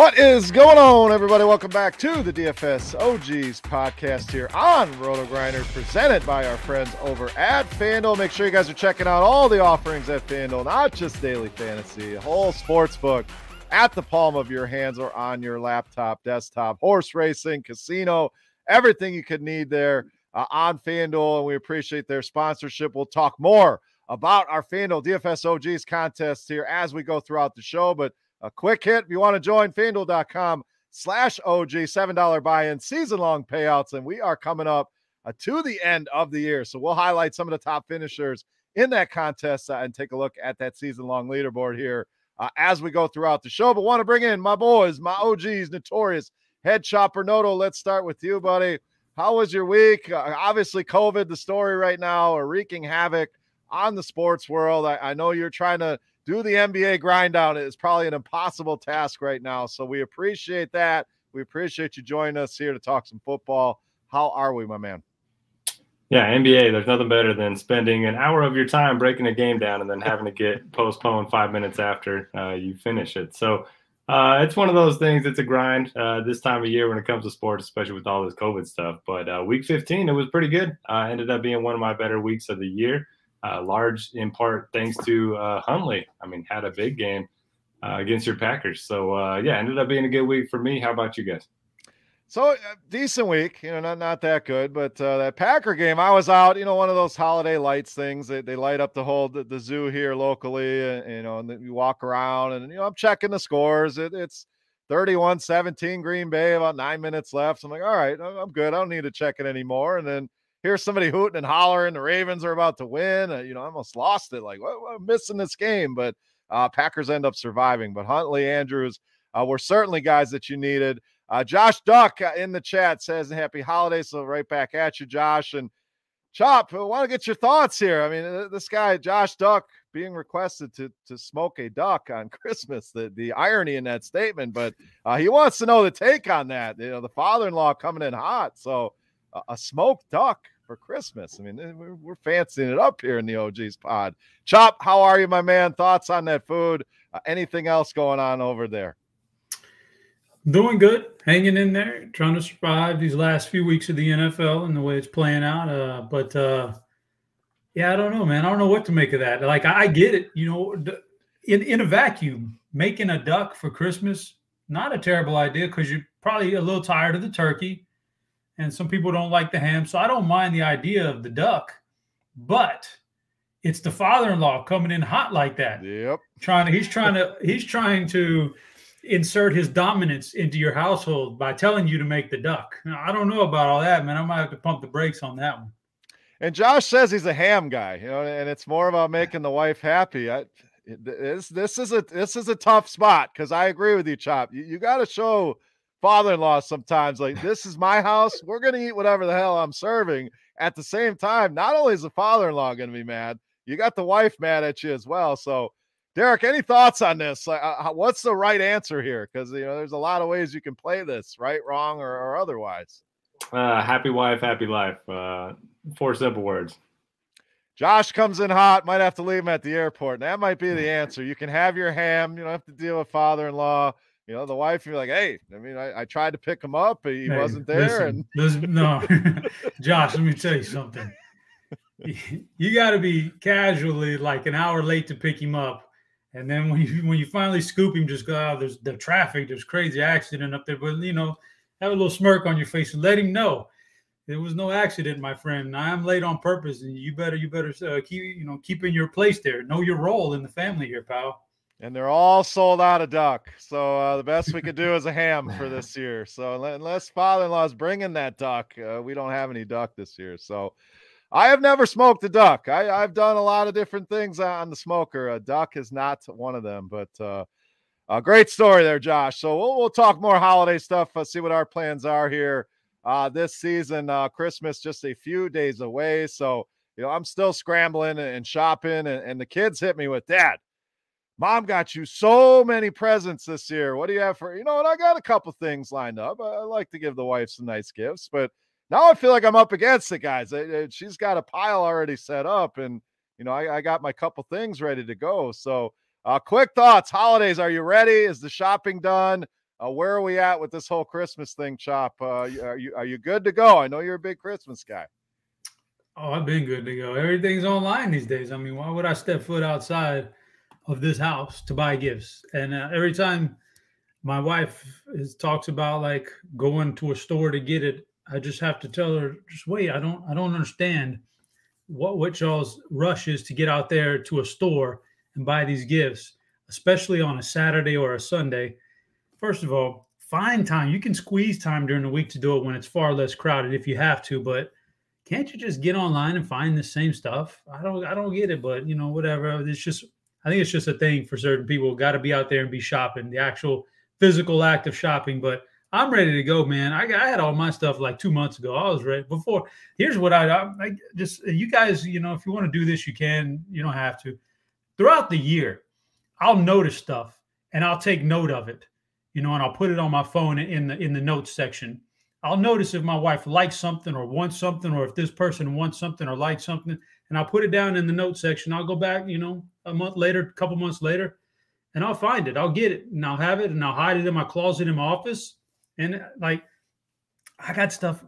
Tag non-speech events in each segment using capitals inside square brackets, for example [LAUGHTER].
What is going on, everybody? Welcome back to the DFS OGs podcast here on RotoGrinders, presented by our friends over at FanDuel. Make sure you guys are checking out all the offerings at FanDuel, not just daily fantasy, a whole sports book at the palm of your hands or on your laptop, desktop, horse racing, casino, everything you could need there uh, on FanDuel. And we appreciate their sponsorship. We'll talk more about our FanDuel DFS OGs contest here as we go throughout the show. But a quick hit if you want to join fanduel.com slash OG, $7 buy in, season long payouts. And we are coming up uh, to the end of the year. So we'll highlight some of the top finishers in that contest uh, and take a look at that season long leaderboard here uh, as we go throughout the show. But want to bring in my boys, my OGs, notorious head chopper Noto. Let's start with you, buddy. How was your week? Uh, obviously, COVID, the story right now, are wreaking havoc on the sports world. I, I know you're trying to do the NBA grind down is probably an impossible task right now. So we appreciate that. We appreciate you joining us here to talk some football. How are we, my man? Yeah, NBA, there's nothing better than spending an hour of your time breaking a game down and then having to get [LAUGHS] postponed five minutes after uh, you finish it. So uh, it's one of those things. It's a grind uh, this time of year when it comes to sports, especially with all this COVID stuff. But uh, week 15, it was pretty good. Uh, ended up being one of my better weeks of the year uh, large in part thanks to uh, Huntley. I mean, had a big game uh, against your Packers. So uh, yeah, ended up being a good week for me. How about you guys? So uh, decent week, you know, not not that good, but uh, that Packer game, I was out. You know, one of those holiday lights things. They, they light up the whole the, the zoo here locally, and you know, and you walk around, and you know, I'm checking the scores. It, it's 31-17 Green Bay, about nine minutes left. I'm like, all right, I'm good. I don't need to check it anymore. And then here's somebody hooting and hollering. The Ravens are about to win. Uh, you know, I almost lost it. Like, what, I'm missing this game, but uh, Packers end up surviving. But Huntley, Andrews uh, were certainly guys that you needed. Uh, Josh Duck uh, in the chat says happy holidays. So right back at you, Josh. And Chop, I want to get your thoughts here. I mean, this guy, Josh Duck, being requested to to smoke a duck on [LAUGHS] Christmas. The the irony in that statement, but uh, he wants to know the take on that. You know, the father-in-law coming in hot. So a smoked duck for Christmas. I mean, eh, we're, we're fancying it up here in the OGs pod. Chop, how are you, my man? Thoughts on that food? Uh, anything else going on over there? Doing good, hanging in there, trying to survive these last few weeks of the NFL and the way it's playing out. Uh, but uh, yeah, I don't know, man. I don't know what to make of that. Like, I, I get it. You know, in in a vacuum, making a duck for Christmas not a terrible idea because you're probably a little tired of the turkey and some people don't like the ham. So I don't mind the idea of the duck, but it's the father-in-law coming in hot like that. Yep. Trying to he's trying to he's trying to insert his dominance into your household by telling you to make the duck. Now, I don't know about all that, man. I might have to pump the brakes on that one. And Josh says he's a ham guy, you know, and it's more about making the wife happy. I this this is a this is a tough spot because I agree with you, Chop. You, you got to show father-in-law sometimes like this is my house. We're gonna eat whatever the hell I'm serving. At the same time, not only is the father-in-law gonna be mad, you got the wife mad at you as well. So, Derek, any thoughts on this? Like, uh, what's the right answer here? Because you know, there's a lot of ways you can play this, right, wrong, or, or otherwise. Uh, happy wife, happy life. Uh, four simple words. Josh comes in hot, might have to leave him at the airport. That might be the answer. You can have your ham, you don't have to deal with father in law. You know, the wife, you're like, hey, I mean, I, I tried to pick him up, but he hey, wasn't there. Listen, and [LAUGHS] listen, no, [LAUGHS] [LAUGHS] Josh, let me tell you something. You got to be casually like an hour late to pick him up. And then when you when you finally scoop him, just go out. Oh, there's the traffic, there's crazy accident up there. But you know, have a little smirk on your face and let him know there was no accident, my friend. I am late on purpose, and you better you better uh, keep you know keep in your place there. Know your role in the family here, pal. And they're all sold out of duck, so uh, the best we could do [LAUGHS] is a ham for this year. So unless father-in-law is bringing that duck, uh, we don't have any duck this year. So I have never smoked a duck. I, have done a lot of different things on the smoker. A duck is not one of them, but uh, a great story there, Josh. So we'll, we'll talk more holiday stuff. Uh, see what our plans are here uh, this season. Uh, Christmas just a few days away. So, you know, I'm still scrambling and shopping, and, and the kids hit me with Dad. Mom got you so many presents this year. What do you have for, you know, and I got a couple things lined up. I, like to give the wife some nice gifts, but now I feel like I'm up against it, guys. She's got a pile already set up, and, you know, I, I got my couple things ready to go. So, uh, quick thoughts, holidays. Are you ready? Is the shopping done? Uh, where are we at with this whole Christmas thing, Chop? Uh, are you are you good to go? I know you're a big Christmas guy. Oh, I've been good to go. Everything's online these days. I mean, why would I step foot outside of this house to buy gifts? And uh, every time my wife is, talks about like going to a store to get it, I just have to tell her, just wait. I don't I don't understand what what y'all's rush is to get out there to a store and buy these gifts, especially on a Saturday or a Sunday first of all, find time. You can squeeze time during the week to do it when it's far less crowded if you have to, but can't you just get online and find the same stuff? I don't I don't get it, but you know, whatever. It's just I think it's just a thing for certain people. Got to be out there and be shopping, the actual physical act of shopping. But I'm ready to go, man. I, I had all my stuff like two months ago. I was ready before. Here's what I, I, I just you guys, you know, if you want to do this, you can. You don't have to. Throughout the year, I'll notice stuff and I'll take note of it you know, and I'll put it on my phone in the in the notes section. I'll notice if my wife likes something or wants something, or if this person wants something or likes something, and I'll put it down in the notes section. I'll go back, you know, a month later, a couple months later, and I'll find it. I'll get it and I'll have it and I'll hide it in my closet in my office. And like, I got stuff.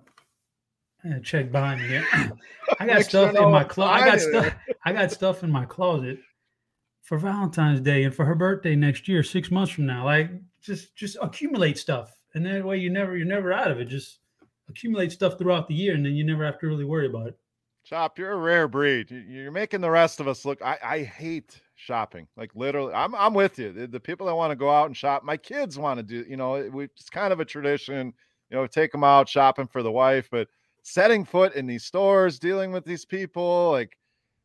I check behind me. [COUGHS] I got stuff in my closet. I got stuff. I got stuff in my closet for Valentine's Day and for her birthday next year, six months from now. Like, just just accumulate stuff, and that way you never you're never out of it. Just accumulate stuff throughout the year, and then you never have to really worry about it. Chop, you're a rare breed. You're making the rest of us look. I, I hate shopping. Like literally, I'm I'm with you. The, the people that want to go out and shop, my kids want to do. You know, we, it's kind of a tradition. You know, take them out shopping for the wife, but setting foot in these stores, dealing with these people, like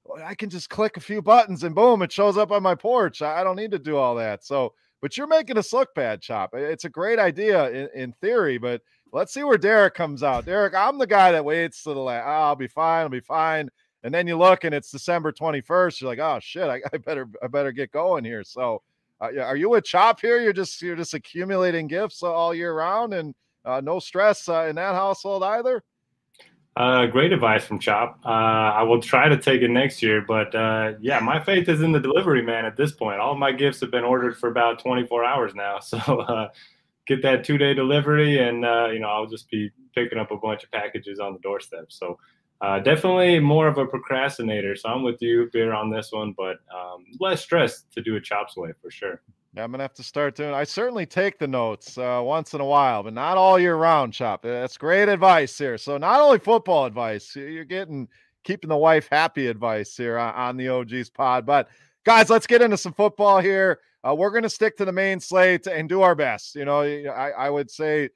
oh, I can just click a few buttons and boom, it shows up on my porch. I, I don't need to do all that. So but you're making us look bad, Chop. It's a great idea in, in theory, but let's see where Derek comes out. Derek, I'm the guy that waits to the last. Oh, I'll be fine. I'll be fine. And then you look and it's December 21st. You're like, oh shit, I, [LAUGHS] I better I better get going here. So, uh, are you a Chop here? You're just you're just accumulating gifts all year round and uh, no stress uh, in that household either. Uh, great advice from Chop. Uh, I will try to take it next year, but uh, yeah, my faith is in the delivery man at this point. All my gifts have been ordered for about 24 hours now, [LAUGHS] so get that two day delivery, and uh, you know I'll just be picking up a bunch of packages on the doorstep. So uh, definitely more of a procrastinator. So I'm with you, Beer, on this one, but um, less stress to do a Chop's way for sure. Yeah, I'm gonna have to start doing. I certainly take the notes uh, once in a while, but not all year round. Chop. That's great advice here. So not only football advice, you're getting keeping the wife happy advice here on, the OGs pod. But guys, let's get into some football here. Uh, we're gonna stick to the main slate and do our best. You know, I, I would say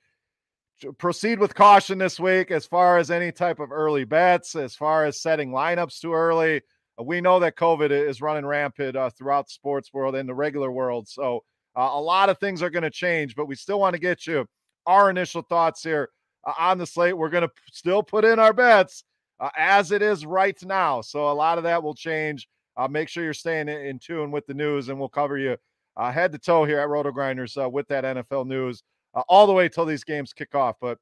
proceed with caution this week as far as any type of early bets, as far as setting lineups too early we know that COVID is running rampant uh, throughout the sports world and the regular world. So uh, a lot of things are going to change, but we still want to get you our initial thoughts here uh, on the slate. We're going to still put in our bets uh, as it is right now. So a lot of that will change. Uh, make sure you're staying in, in, tune with the news, and we'll cover you uh, head to toe here at RotoGrinders uh, with that NFL news uh, all the way till these games kick off. But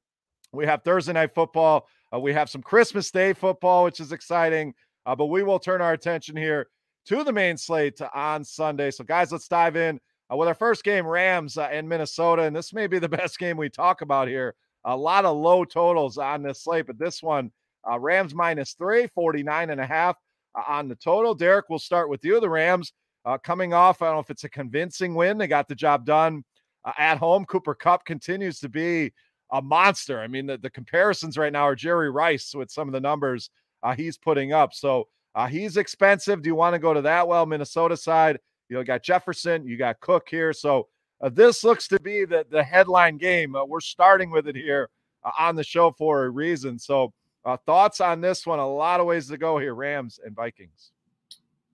we have Thursday night football. we have some Christmas Day football, which is exciting. but we will turn our attention here to the main slate on Sunday. So, guys, let's dive in uh, with our first game, Rams uh, in Minnesota. And this may be the [LAUGHS] best game we talk about here. A lot of low totals on this slate, but this one, uh, Rams minus three, 49 and a half uh, on the total. Derek, we'll start with you. The Rams uh, coming off, I don't know if it's a convincing win. They got the job done uh, at home. Cooper Kupp continues to be a monster. I mean, the, the comparisons right now are Jerry Rice with some of the numbers he's putting up. So he's expensive. Do you want to go to that well, Minnesota side? You know, you got Jefferson, you got Cook here. So uh, this looks to be the, the headline game. Uh, we're starting with it here uh, on the show for a reason. So, uh, thoughts on this one? A lot of ways to go here, Rams and Vikings.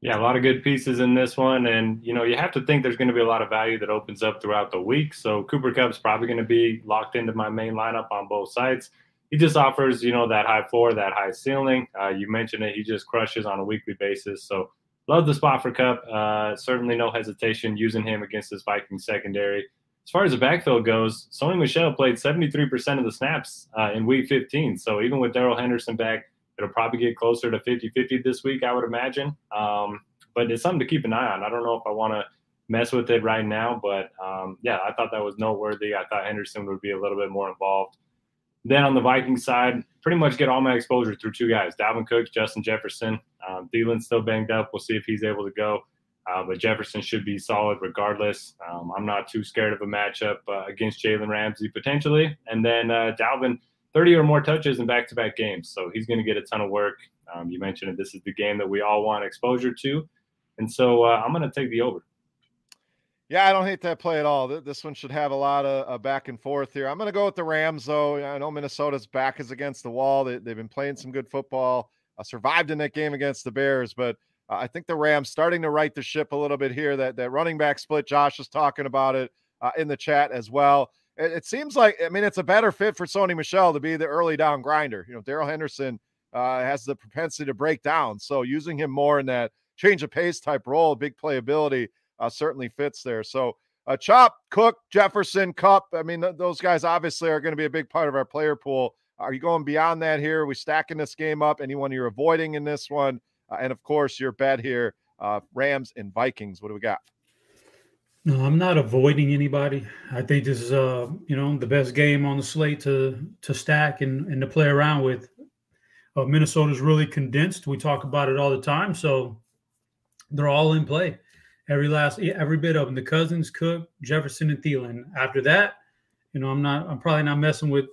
Yeah, a lot of good pieces in this one. And, you know, you have to think there's going to be a lot of value that opens up throughout the week. So, Cooper Kupp's probably going to be locked into my main lineup on both sides. He just offers, you know, that high floor, that high ceiling. Uh, you mentioned it. He just crushes on a weekly basis. So, love the spot for Kupp. Uh, certainly no hesitation using him against this Viking secondary. As far as the backfield goes, Sony Michel played 73% of the snaps uh, in week 15. So even with Darrell Henderson back, it'll probably get closer to 50 50 this week, I would imagine. Um, but it's something to keep an eye on. I don't know if I want to mess with it right now, but um, yeah, I thought that was noteworthy. I thought Henderson would be a little bit more involved. Then on the Viking side, pretty much get all my exposure through two guys: Dalvin Cook, Justin Jefferson. Um, Thielen's still banged up. We'll see if he's able to go. Uh, but Jefferson should be solid regardless. Um, I'm not too scared of a matchup uh, against Jalen Ramsey potentially. And then uh, Dalvin, 30 or more touches in back to back games. So he's going to get a ton of work. Um, you mentioned it. This is the game that we all want exposure to. And so uh, I'm going to take the over. Yeah, I don't hate that play at all. This one should have a lot of uh, back and forth here. I'm going to go with the Rams, though. I know Minnesota's back is against the wall. They, have been playing some good football, uh, survived in that game against the Bears, but uh, I think the Rams starting to right the ship a little bit here. That that running back split, Josh is talking about it uh, in the chat as well. It, it, seems like, I mean, it's a better fit for Sony Michel to be the early down grinder. You know, Darrell Henderson uh, has the propensity to break down, so using him more in that change of pace type role, big playability uh, certainly fits there. So, uh, Chop, Cook, Jefferson, Kupp. I mean, th- those guys obviously are going to be a big part of our player pool. Are you going beyond that here? Are we stacking this game up? Anyone you're avoiding in this one? Uh, and of course, your bet here uh, Rams and Vikings. What do we got? No, I'm not avoiding anybody. I think this is, uh, you know, the best game on the slate to to stack and, and to play around with. Uh, Minnesota's really condensed. We talk about it all the time, so they're all in play every last every bit of them. The Cousins, Cook, Jefferson, and Thielen. After that, you know, I'm not. I'm probably not messing with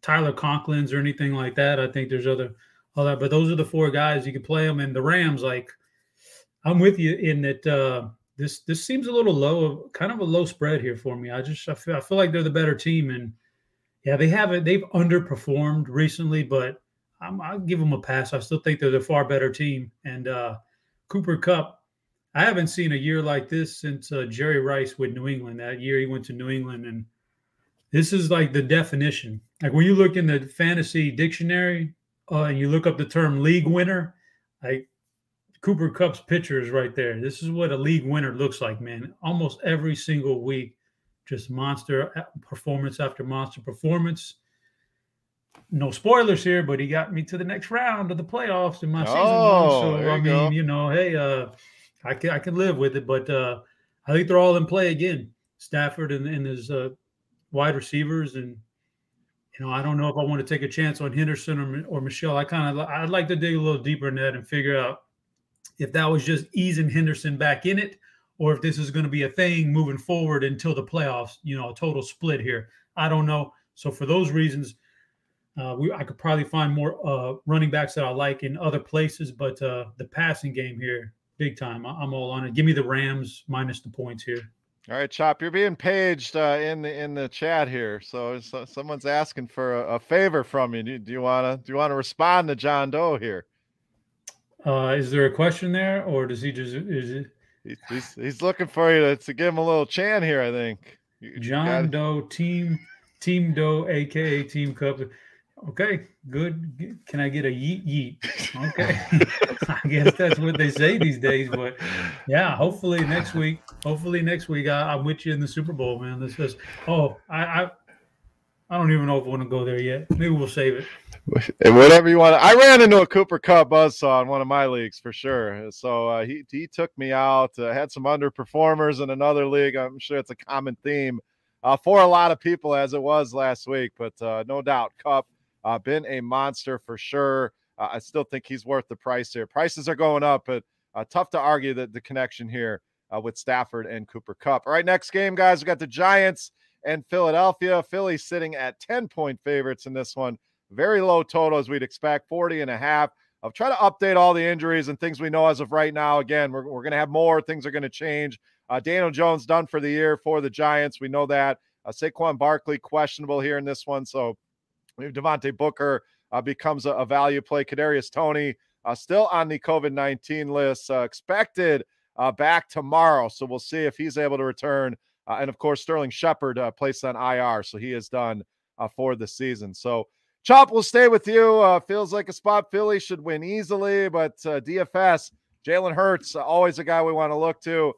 Tyler Conklin's or anything like that. I think there's other all that, but those are the four guys you can play them. And the Rams, like, I'm with you in that. Uh, this this seems a little low, kind of a low spread here for me. I just I feel I feel like they're the better team, and yeah, they haven't they've underperformed recently, but I'm, I'll give them a pass. I still think they're the far better team. And uh, Cooper Kupp, I haven't seen a year like this since uh, Jerry Rice with New England. That year he went to New England, and this is like the definition. Like when you look in the fantasy dictionary uh, and you look up the term league winner, like Cooper Kupp's picture is right there. This is what a league winner looks like, man. Almost every single week, just monster uh, performance after monster performance. No spoilers here, but he got me to the next round of the playoffs in my season oh, one. So I mean, go. you know, hey, uh, I can I can live with it, but uh, I think they're all in play again. Stafford and, and his uh, wide receivers, and you know I don't know if I want to take a chance on Henderson or, or Michel. I kind of I'd like to dig a little deeper in that and figure out if that was just easing Henderson back in it, or if this is going to be a thing moving forward until the playoffs. You know, a total split here. I don't know. So for those reasons, uh, we, I could probably find more uh, running backs that I like in other places, but uh, the passing game here big time. I'm all on it. Give me the Rams minus the points here. All right, Chop, you're being paged uh, in the in the chat here, so, so someone's asking for a, a favor from you. Do you want to do you want to respond to John Doe here? Uh, is there a question there, or does he just is it? He's, he's, he's looking for you to, to give him a little chan here. I think. John Doe Team Team Doe, aka Team Kupp. Okay, good. Can I get a yeet yeet? Okay, [LAUGHS] [LAUGHS] I guess that's what they say these days. But yeah, hopefully next week. Hopefully next week I, am with you in the Super Bowl, man. This is. Oh, I, I I don't even know if I want to go there yet. Maybe we'll save it. [LAUGHS] Whatever you want. I ran into a Cooper Kupp buzzsaw in one of my leagues for sure. So uh, he he took me out. Uh, had some underperformers in another league. I'm sure it's a common theme uh, for a lot of people as it was last week. But uh, no doubt, Kupp uh, been a monster for sure. Uh, I still think he's worth the price here. Prices are going up, but tough to argue that the connection here with Stafford and Cooper Kupp. All right, next game, guys. We got the Giants and Philadelphia. Philly sitting at 10 point favorites in this one. Very low total as we'd expect, 40 and a half. I'll try to update all the injuries and things we know as of right now. Again, we're, we're going to have more. Things are going to change. Uh, Daniel Jones done for the year for the Giants. We know that. Uh, Saquon Barkley questionable here in this one. So have Devontae Booker uh, becomes a, a, value play. Kadarius Toney uh, still on the COVID 19 list, uh, expected uh, back tomorrow. So we'll see if he's able to return uh, and of course, Sterling Shepard uh, placed on IR, so he is done uh, for the season. So, Chop will stay with you. Uh, feels like a spot Philly should win easily, but uh, DFS, Jalen Hurts, uh, always a guy we want to look to.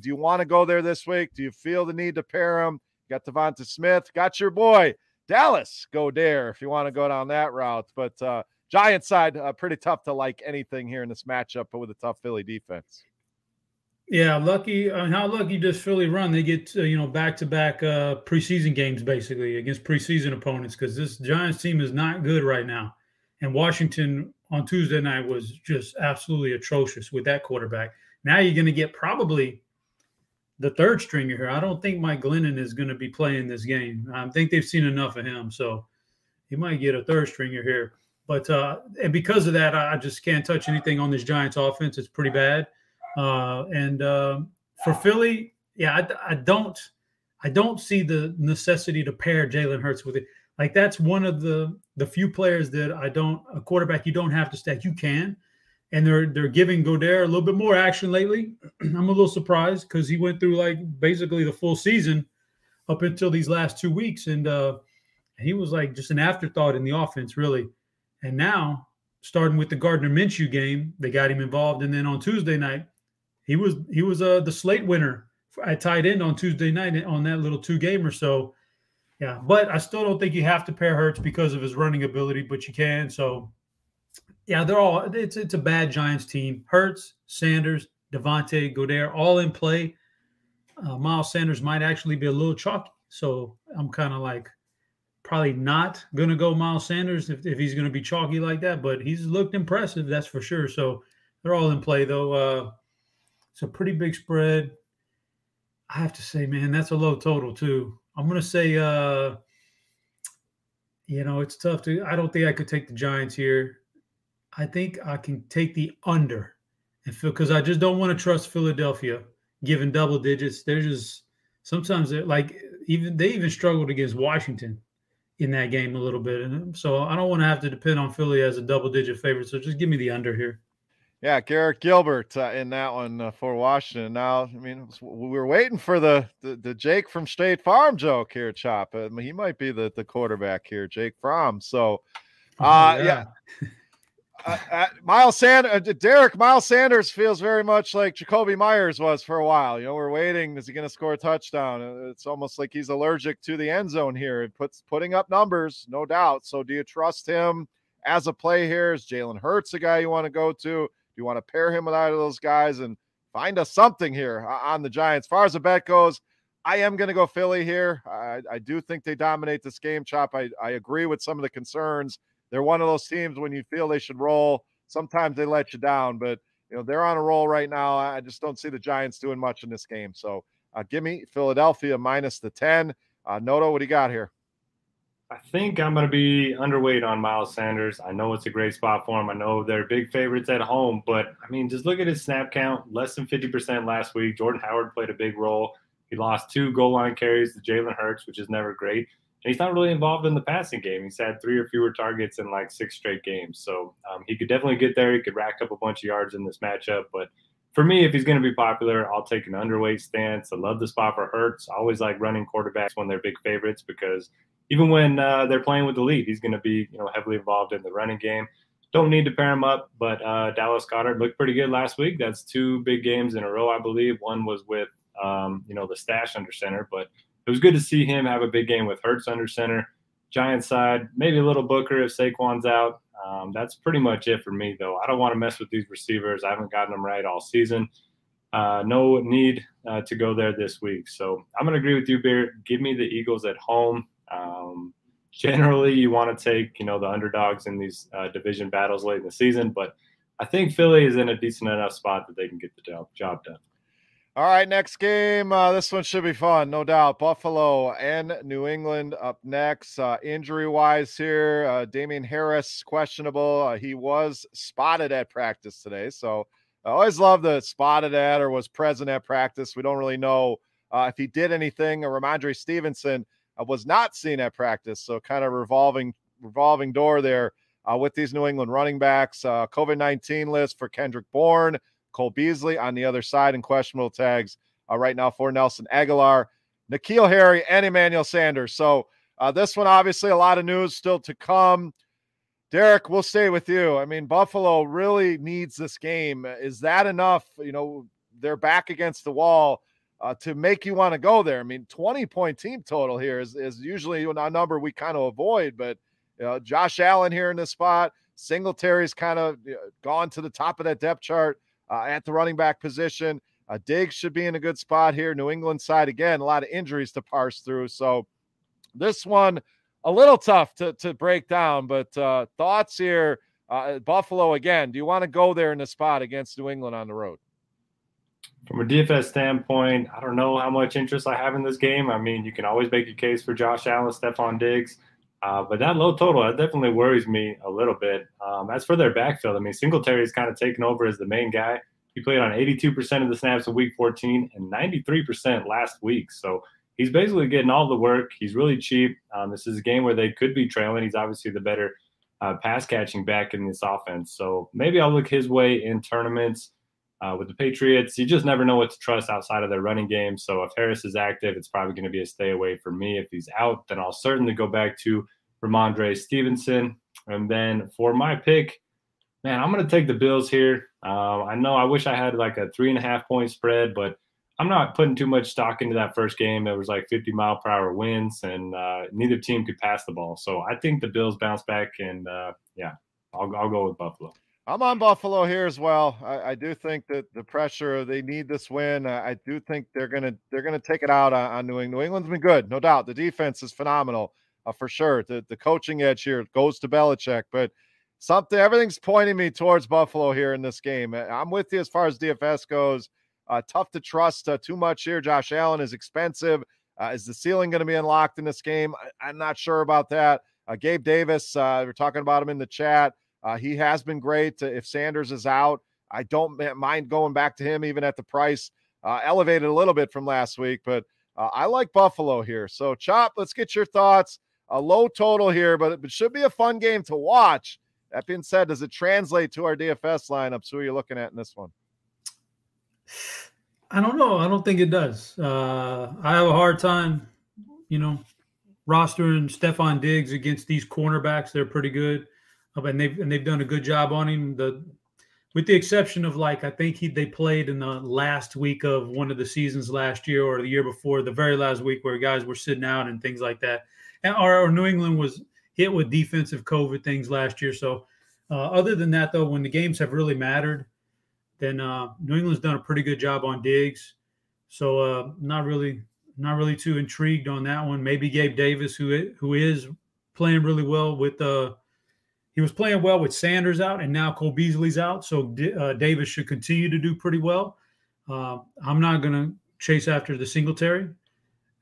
do you want to go there this week? Do you feel the need to pair him? got Devonta Smith, got your boy Dallas Goedert if you want to go down that route. But Giant side, pretty tough to like anything here in this matchup, but with a tough Philly defense. Yeah, lucky. I mean, how lucky does Philly run? They get uh, you know back to back preseason games basically against preseason opponents because this Giants team is not good right now, and Washington on Tuesday night was just absolutely atrocious with that quarterback. Now you're going to get probably the third stringer here. I don't think Mike Glennon is going to be playing this game. I think they've seen enough of him, so he might get a third stringer here. But uh, and because of that, I just can't touch anything on this Giants offense. It's pretty bad. Uh, and uh, for Philly, yeah, I, I, don't, I don't see the necessity to pair Jalen Hurts with it. Like that's one of the the few players that I don't a quarterback you don't have to stack. You can, and they're they're giving Goedert a little bit more action lately. [CLEARS THROAT] I'm a little surprised because he went through like basically the full season up until these last two weeks, and uh, he was like just an afterthought in the offense, really. And now, starting with the Gardner Minshew game, they got him involved, and then on Tuesday night, he was he was uh, the slate winner I tied in on Tuesday night on that little two game or So yeah, but I still don't think you have to pair Hurts because of his running ability, but you can. So yeah, they're all it's it's a bad Giants team. Hurts, Sanders, Devontae, Goedert, all in play. Uh, Miles Sanders might actually be a little chalky. So I'm kind of like probably not gonna go Miles Sanders if, if he's gonna be chalky like that, but he's looked impressive, that's for sure. So they're all in play though. Uh, it's a pretty big spread. I have to say, man, that's a low total too. I'm gonna say, uh, you know, it's tough to. I don't think I could take the Giants here. I think I can take the under, and because I just don't want to trust Philadelphia given double digits. They're just sometimes they're like even they even struggled against Washington in that game a little bit, and so I don't want to have to depend on Philly as a double digit favorite. So just give me the under here. Yeah, Garrett Gilbert uh, in that one uh, for Washington. Now, I mean, we were waiting for the, the, the Jake from State Farm joke here, Chop. Uh, he might be the the quarterback here, Jake Fromm. So, [LAUGHS] oh, uh, oh, yeah. yeah. [LAUGHS] Uh, uh, Miles Sanders, Derek Miles Sanders feels very much like Jakobi Meyers was for a while. You know, we're waiting. Is he going to score a touchdown? It's almost like he's allergic to the end zone here. It puts putting up numbers, no doubt. So, do you trust him as a play here? Is Jalen Hurts a guy you want to go to? You want to pair him with either of those guys and find us something here on the Giants? As far as the bet goes, I am going to go Philly here. I, I, do think they dominate this game, Chop. I, I agree with some of the concerns. They're one of those teams when you feel they should roll, sometimes they let you down, but you know they're on a roll right now. I just don't see the Giants doing much in this game. So uh, give me Philadelphia minus the 10. Uh, Noto, what do you got here? I think I'm going to be underweight on Miles Sanders. I know it's a great spot for him. I know they're big favorites at home, but I mean, just look at his snap count less than 50% last week. Jordan Howard played a big role. He lost two goal line carries to Jalen Hurts, which is never great. And he's not really involved in the passing game. He's had three or fewer targets in like six straight games. So um, he could definitely get there. He could rack up a bunch of yards in this matchup. But for me, if he's going to be popular, I'll take an underweight stance. I love the spot for Hurts. I always like running quarterbacks when they're big favorites because even when uh, they're playing with the lead, he's going to be you know heavily involved in the running game. Don't need to pair him up, but uh, Dallas Goedert looked pretty good last week. That's two big games in a row, I believe. One was with um, you know the stash under center, but it was good to see him have a big game with Hurts under center. Giant side, maybe a little Booker if Saquon's out. Um, that's pretty much it for me, though. I don't want to mess with these receivers. I haven't gotten them right all season. Uh, no need uh, to go there this week. So I'm going to agree with you, Beer. Give me the Eagles at home. Um, generally, you want to take you know the underdogs in these uh, division battles late in the season, but I think Philly is in a decent enough spot that they can get the job, job done. All right, next game. Uh, this one should be fun, no doubt. Buffalo and New England up next. Uh, injury wise, here, uh, Damien Harris questionable. Uh, he was spotted at practice today, so I always love the spotted at or was present at practice. We don't really know uh, if he did anything. Or Rhamondre Stevenson uh, was not seen at practice, so kind of revolving revolving door there with these New England running backs. Uh, COVID nineteen list for Kendrick Bourne. Cole Beasley on the other side in questionable tags uh, right now for Nelson Agholor, N'Keal Harry, and Emmanuel Sanders. So uh, this one, obviously, a lot of news still to come. Derek, we'll stay with you. I mean, Buffalo really needs this game. Is that enough? You know, they're back against the wall uh, to make you want to go there. I mean, 20 point team total here is, is usually a number we kind of avoid, but you know, Josh Allen here in this spot, Singletary's kind of gone to the top of that depth chart uh, at the running back position. Uh, Diggs should be in a good spot here. New England side again, a lot of injuries to parse through. So this one a little tough to to break down. But uh, thoughts here, uh, Buffalo again. Do you want to go there in the spot against New England on the road? From a DFS standpoint, I don't know how much interest I have in this game. I mean, you can always make a case for Josh Allen, Stefon Diggs. Uh, but that low total, that definitely worries me a little bit. Um, as for their backfield, I mean, Singletary is kind of taken over as the main guy. He played on 82% of the snaps in week 14 and 93% last week. So he's basically getting all the work. He's really cheap. Um, this is a game where they could be trailing. He's obviously the better uh, pass catching back in this offense. So maybe I'll look his way in tournaments. Uh, with the Patriots, you just never know what to trust outside of their running game. So if Harris is active, it's probably going to be a stay away for me. If he's out, then I'll certainly go back to Rhamondre Stevenson. And then for my pick, man, I'm going to take the Bills here. Uh, I know I wish I had like a three and a half point spread, but I'm not putting too much stock into that first game. It was like 50 mile per hour winds, and uh, neither team could pass the ball. So I think the Bills bounce back, and uh, yeah, I'll, I'll go with Buffalo. I'm on Buffalo here as well. I, I, do think that the pressure they need this win. I, I do think they're gonna they're gonna take it out on, on, New England. New England's been good, no doubt. The defense is phenomenal uh, for sure. The the coaching edge here goes to Belichick, but something everything's pointing me towards Buffalo here in this game. I'm with you as far as DFS goes. Uh, tough to trust uh, too much here. Josh Allen is expensive. Uh, is the ceiling going to be unlocked in this game? I, am not sure about that. Uh, Gabe Davis, uh, we're talking about him in the chat. Uh, he has been great. if Sanders is out, I don't mind going back to him even at the price elevated a little bit from last week. But I like Buffalo here. So, Chop, let's get your thoughts. A low total here, but it should be a fun game to watch. That being said, does it translate to our DFS lineups? Who are you looking at in this one? I don't know. I don't think it does. Uh, I have a hard time, you know, rostering Stefon Diggs against these cornerbacks. They're pretty good, uh, and they've and they've done a good job on him. The with the exception of like I think he they played in the last week of one of the seasons last year or the year before, the very last week where guys were sitting out and things like that and our New England was hit with defensive COVID things last year. So uh, other than that, though, when the games have really mattered, then uh, New England's done a pretty good job on Diggs. So uh, not really, not really too intrigued on that one. Maybe Gabe Davis, who who is playing really well with uh, he was playing well with Sanders out, and now Cole Beasley's out. So uh, Davis should continue to do pretty well. Uh, I'm not going to chase after the Singletary.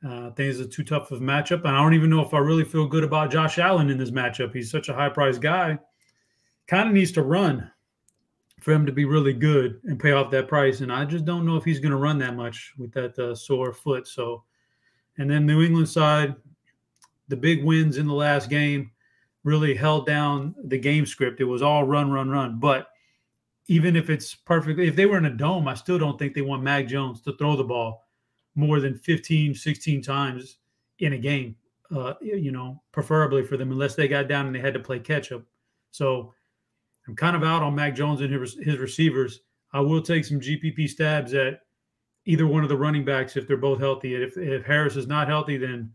Uh, I think it's a too tough of a matchup. And I don't even know if I really feel good about Josh Allen in this matchup. He's such a high priced guy. Kind of needs to run for him to be really good and pay off that price. And I just don't know if he's going to run that much with that uh, sore foot. So, and then New England side, the big wins in the last game really held down the game script. It was all run, run, run. But even if it's perfectly, if they were in a dome, I still don't think they want Mac Jones to throw the ball more than 15, 16 times in a game, uh, you know, preferably for them, unless they got down and they had to play catch up. So I'm kind of out on Mac Jones and his, receivers. I will take some GPP stabs at either one of the running backs if they're both healthy. If, if Harris is not healthy, then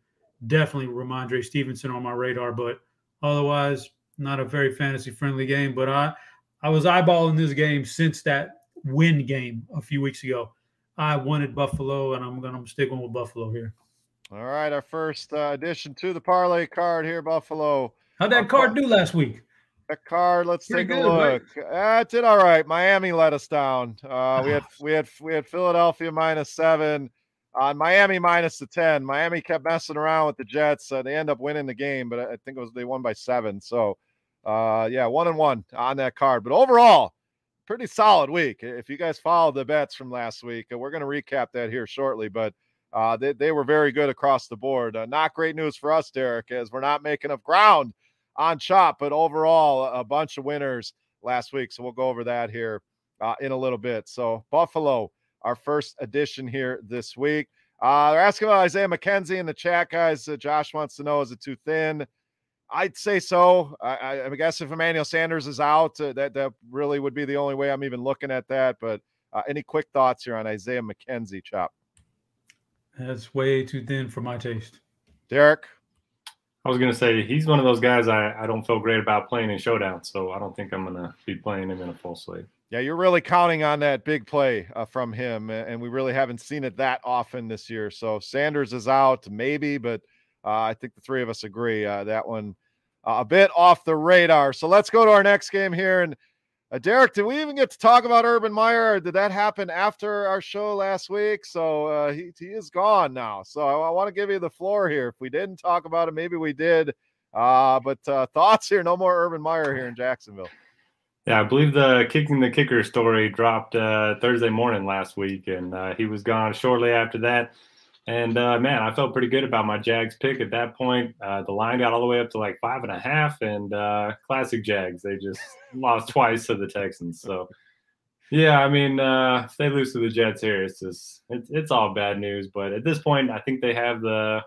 definitely Rhamondre Stevenson on my radar. But otherwise, not a very fantasy friendly game. But I, I was eyeballing this game since that win game a few weeks ago. I wanted Buffalo, and I'm going to stick with Buffalo here. All right, our first uh, addition to the parlay card here, Buffalo. How'd that card do last week? That card. Let's Pretty take a look. Uh, it did all right. Miami let us down. Uh, we had we had we had Philadelphia minus seven, on Miami minus the ten. Miami kept messing around with the Jets. Uh, they end up winning the game, but I think it was they won by seven. So, uh, yeah, one and one on that card. But overall, pretty solid week. If you guys followed the bets from last week, uh, we're going to recap that here shortly. But uh, they they were very good across the board. Uh, not great news for us, Derek, as we're not making up ground on chop, but overall, a bunch of winners last week. So we'll go over that here uh, in a little bit. So Buffalo, our first edition here this week. Uh, they're asking about Isaiah McKenzie in the chat, guys. Uh, Josh wants to know is it too thin? I'd say so. I, I guess if Emmanuel Sanders is out, uh, that that really would be the only way I'm even looking at that. But uh, any quick thoughts here on Isaiah McKenzie, Chop? That's way too thin for my taste. Derek, I was gonna say he's one of those guys I, I don't feel great about playing in showdown, so I don't think I'm gonna be playing him in a full slate. Yeah, you're really counting on that big play uh, from him, and we really haven't seen it that often this year. So Sanders is out, maybe, but uh, I think the three of us agree uh, that one uh, a bit off the radar. So let's go to our next game here, and uh, Derek, did we even get to talk about Urban Meyer? did that happen after our show last week? So uh, he, he is gone now. So I, I want to give you the floor here. If we didn't talk about it, maybe we did. But [LAUGHS] thoughts here? No more Urban Meyer here in Jacksonville. Yeah, I believe the kicking the kicker story dropped uh, Thursday morning last week, and uh, he was gone shortly after that. And uh, man, I felt pretty good about my Jags pick at that point. Uh, the line got all the way up to like five and a half, and uh, classic Jags. They just [LAUGHS] lost twice to the Texans. So, yeah, I mean, uh, if they lose to the Jets here, it's just it's, it's all bad news. But at this point, I think they have the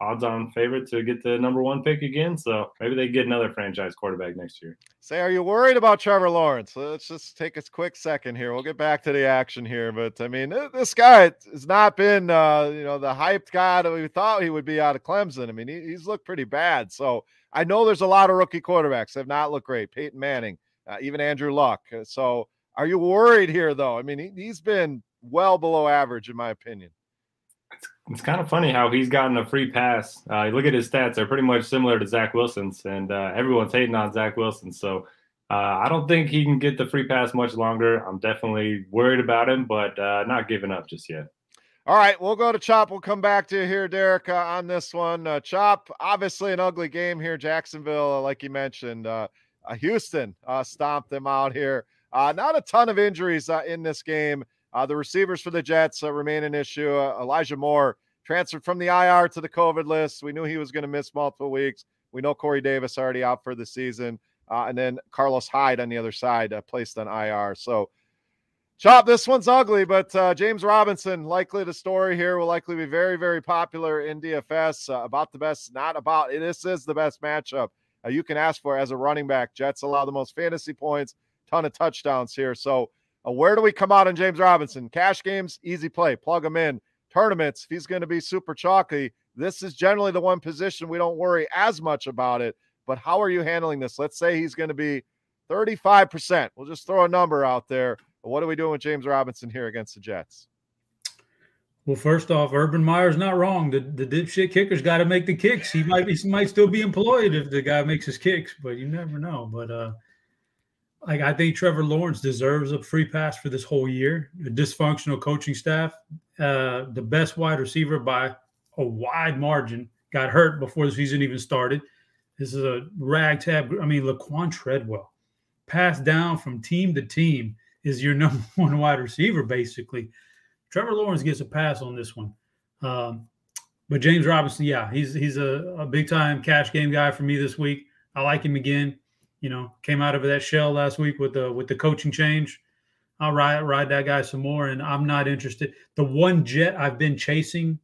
odds on favorite to get the number one pick again. So maybe they get another franchise quarterback next year. Say, are you worried about Trevor Lawrence? Let's just take a quick second here. We'll get back to the action here. But I mean, this guy has not been, uh, you know, the hyped guy that we thought he would be out of Clemson. I mean, he, he's looked pretty bad. So I know there's a lot of rookie quarterbacks that have not looked great. Peyton Manning, uh, even Andrew Luck. So are you worried here, though? I mean, he, he's been well below average, in my opinion it's kind of funny how he's gotten a free pass. Uh, you look at his stats; they're pretty much similar to Zach Wilson's, and uh, everyone's hating on Zach Wilson. So uh, I don't think he can get the free pass much longer. I'm definitely worried about him, but uh, not giving up just yet. All right, we'll go to Chop. We'll come back to you here, Derek, uh, on this one. Uh, Chop, obviously an ugly game here. Jacksonville, like you mentioned, Houston stomped them out here. not a ton of injuries in this game. Uh, the receivers for the Jets uh, remain an issue. Uh, Elijah Moore transferred from the IR to the COVID list. We knew he was going to miss multiple weeks. We know Corey Davis already out for the season. Uh, and then Carlos Hyde on the other side uh, placed on IR. So, Chop, this one's ugly, but uh, James Robinson, likely the story here, will likely be very, very popular in DFS. about the best, not about this is the best matchup you can ask for as a running back. Jets allow the most fantasy points, ton of touchdowns here. So, where do we come out on James Robinson? Cash games, easy play, plug him in. Tournaments, if he's going to be super chalky, this is generally the one position we don't worry as much about it. But how are you handling this? Let's say he's going to be 35%. We'll just throw a number out there. What are we doing with James Robinson here against the Jets? Well, first off, Urban Meyer's not wrong. The the dipshit kicker's got to make the kicks. He might be he might still be employed if the guy makes his kicks, but you never know. But uh like I think Trevor Lawrence deserves a free pass for this whole year. A dysfunctional coaching staff, uh, the best wide receiver by a wide margin, got hurt before the season even started. This is a ragtag. I mean, Laquan Treadwell, passed down from team to team, is your [LAUGHS] number one wide receiver basically. Trevor Lawrence gets a pass on this one. Um, but James Robinson, yeah, he's he's a, a big time cash game guy for me this week. I like him again. You know, came out of that shell last week with the with the coaching change. I'll ride ride that guy some more, and I'm not interested. The one jet I've been chasing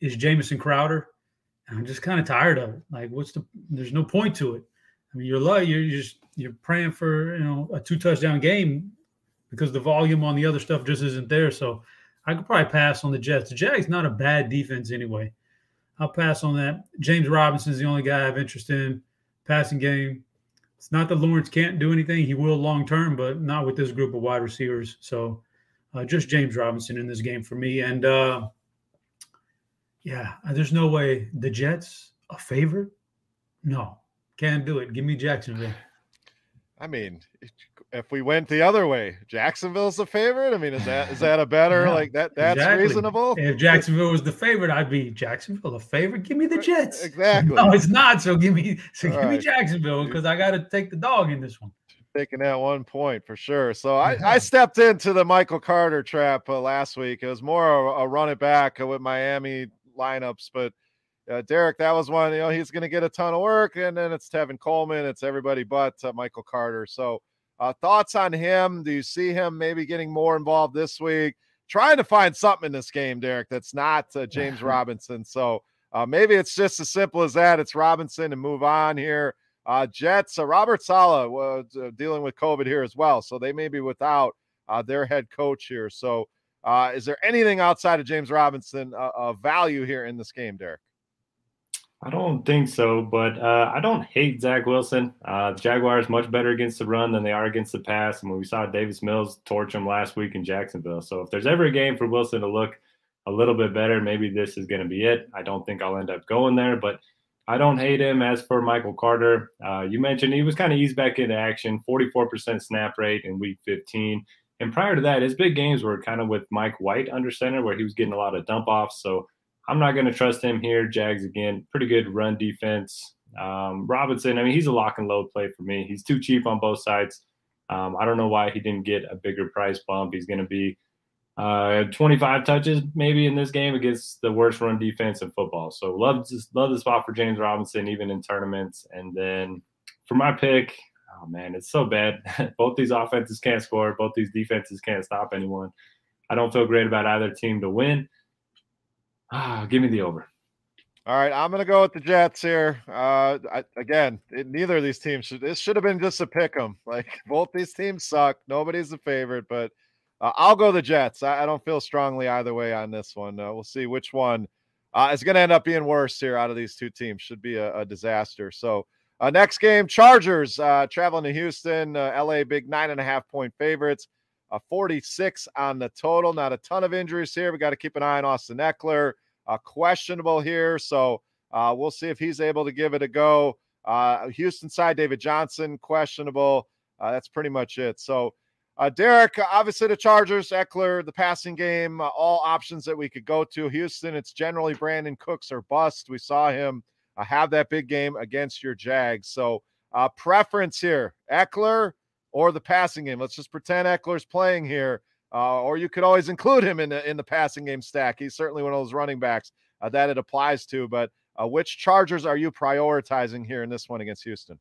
is Jamison Crowder. and I'm just kind of tired of it. Like, what's the? There's no point to it. I mean, you're like you're just you're praying for you know a two touchdown game because the volume on the other stuff just isn't there. So I could probably pass on the Jets. The Jags not a bad defense anyway. I'll pass on that. James Robinson is the only guy I have interest in passing game. It's not that Lawrence can't do anything; he will long term, but not with this group of wide receivers. So, uh, just James Robinson in this game for me. And uh, yeah, there's no way the Jets a favorite. No, can't do it. Give me Jacksonville. I mean, if we went the other way, Jacksonville's the favorite. I mean, is that is that a better yeah, like that? That's exactly. reasonable. If Jacksonville was the favorite, I'd be Jacksonville the favorite. Give me the Jets. Exactly. [LAUGHS] No, it's not. So give me so All give right. me Jacksonville because I got to take the dog in this one. Taking that one point for sure. So I, I stepped into the Michael Carter trap uh, last week. It was more a, a run it back with Miami lineups, but uh, Derek, that was one. You know, he's going to get a ton of work, and then it's Tevin Coleman. It's everybody but uh, Michael Carter. So, uh, thoughts on him? Do you see him maybe getting more involved this week? Trying to find something in this game, Derek, that's not uh, [LAUGHS] James Robinson. So uh, maybe it's just as simple as that. It's Robinson and move on here. Uh, Jets, Robert Saleh was dealing with COVID here as well, so they may be without their head coach here. So, is there anything outside of James Robinson of value here in this game, Derek? I don't think so, but uh, I don't hate Zach Wilson. Uh, the Jaguars much better against the run than they are against the pass. And when we saw Davis Mills torch him last week in Jacksonville, so if there's ever a game for Wilson to look a little bit better, maybe this is going to be it. I don't think I'll end up going there, but I don't hate him. As for Michael Carter, uh, you mentioned he was kind of eased back into action, 44% snap rate in Week 15. And prior to that, his big games were kind of with Mike White under center, where he was getting a lot of dump offs. So I'm not going to trust him here. Jags again, pretty good run defense. Um, Robinson, I mean, he's a lock and load play for me. He's too cheap on both sides. Um, I don't know why he didn't get a bigger price bump. He's going to be uh, 25 touches maybe in this game against the worst run defense in football. So love love the spot for James Robinson even in tournaments. And then for my pick, oh man, it's so bad. [LAUGHS] both these offenses can't score. Both these defenses can't stop anyone. I don't feel great about either team to win. Ah, give me the over. All right, I'm going to go with the Jets here. Uh, I, again, it, neither of these teams should. This should have been just a pick 'em. [LAUGHS] Like both these teams suck. Nobody's a favorite, but uh, I'll go the Jets. I, I, don't feel strongly either way on this one. Uh, we'll see which one uh, is going to end up being worse here out of these two teams. Should be a, a disaster. So uh, next game, Chargers uh, traveling to Houston. Uh, LA big nine and a half point favorites. A 46 on the total. Not a ton of injuries here. We got to keep an eye on Austin Ekeler. Uh, questionable here. So uh, we'll see if he's able to give it a go. Uh, Houston side, David Johnson, questionable. Uh, that's pretty much it. So, uh, Derek, obviously the Chargers, Ekeler, the passing game, all options that we could go to. Houston, it's generally Brandin Cooks or bust. We saw him have that big game against your Jags. So, preference here, Ekeler or the passing game. Let's just pretend Ekeler's playing here. Uh, or you could always include him in the in the passing game stack. He's certainly one of those running backs uh, that it applies to. But uh, which Chargers are you prioritizing here in this one against Houston?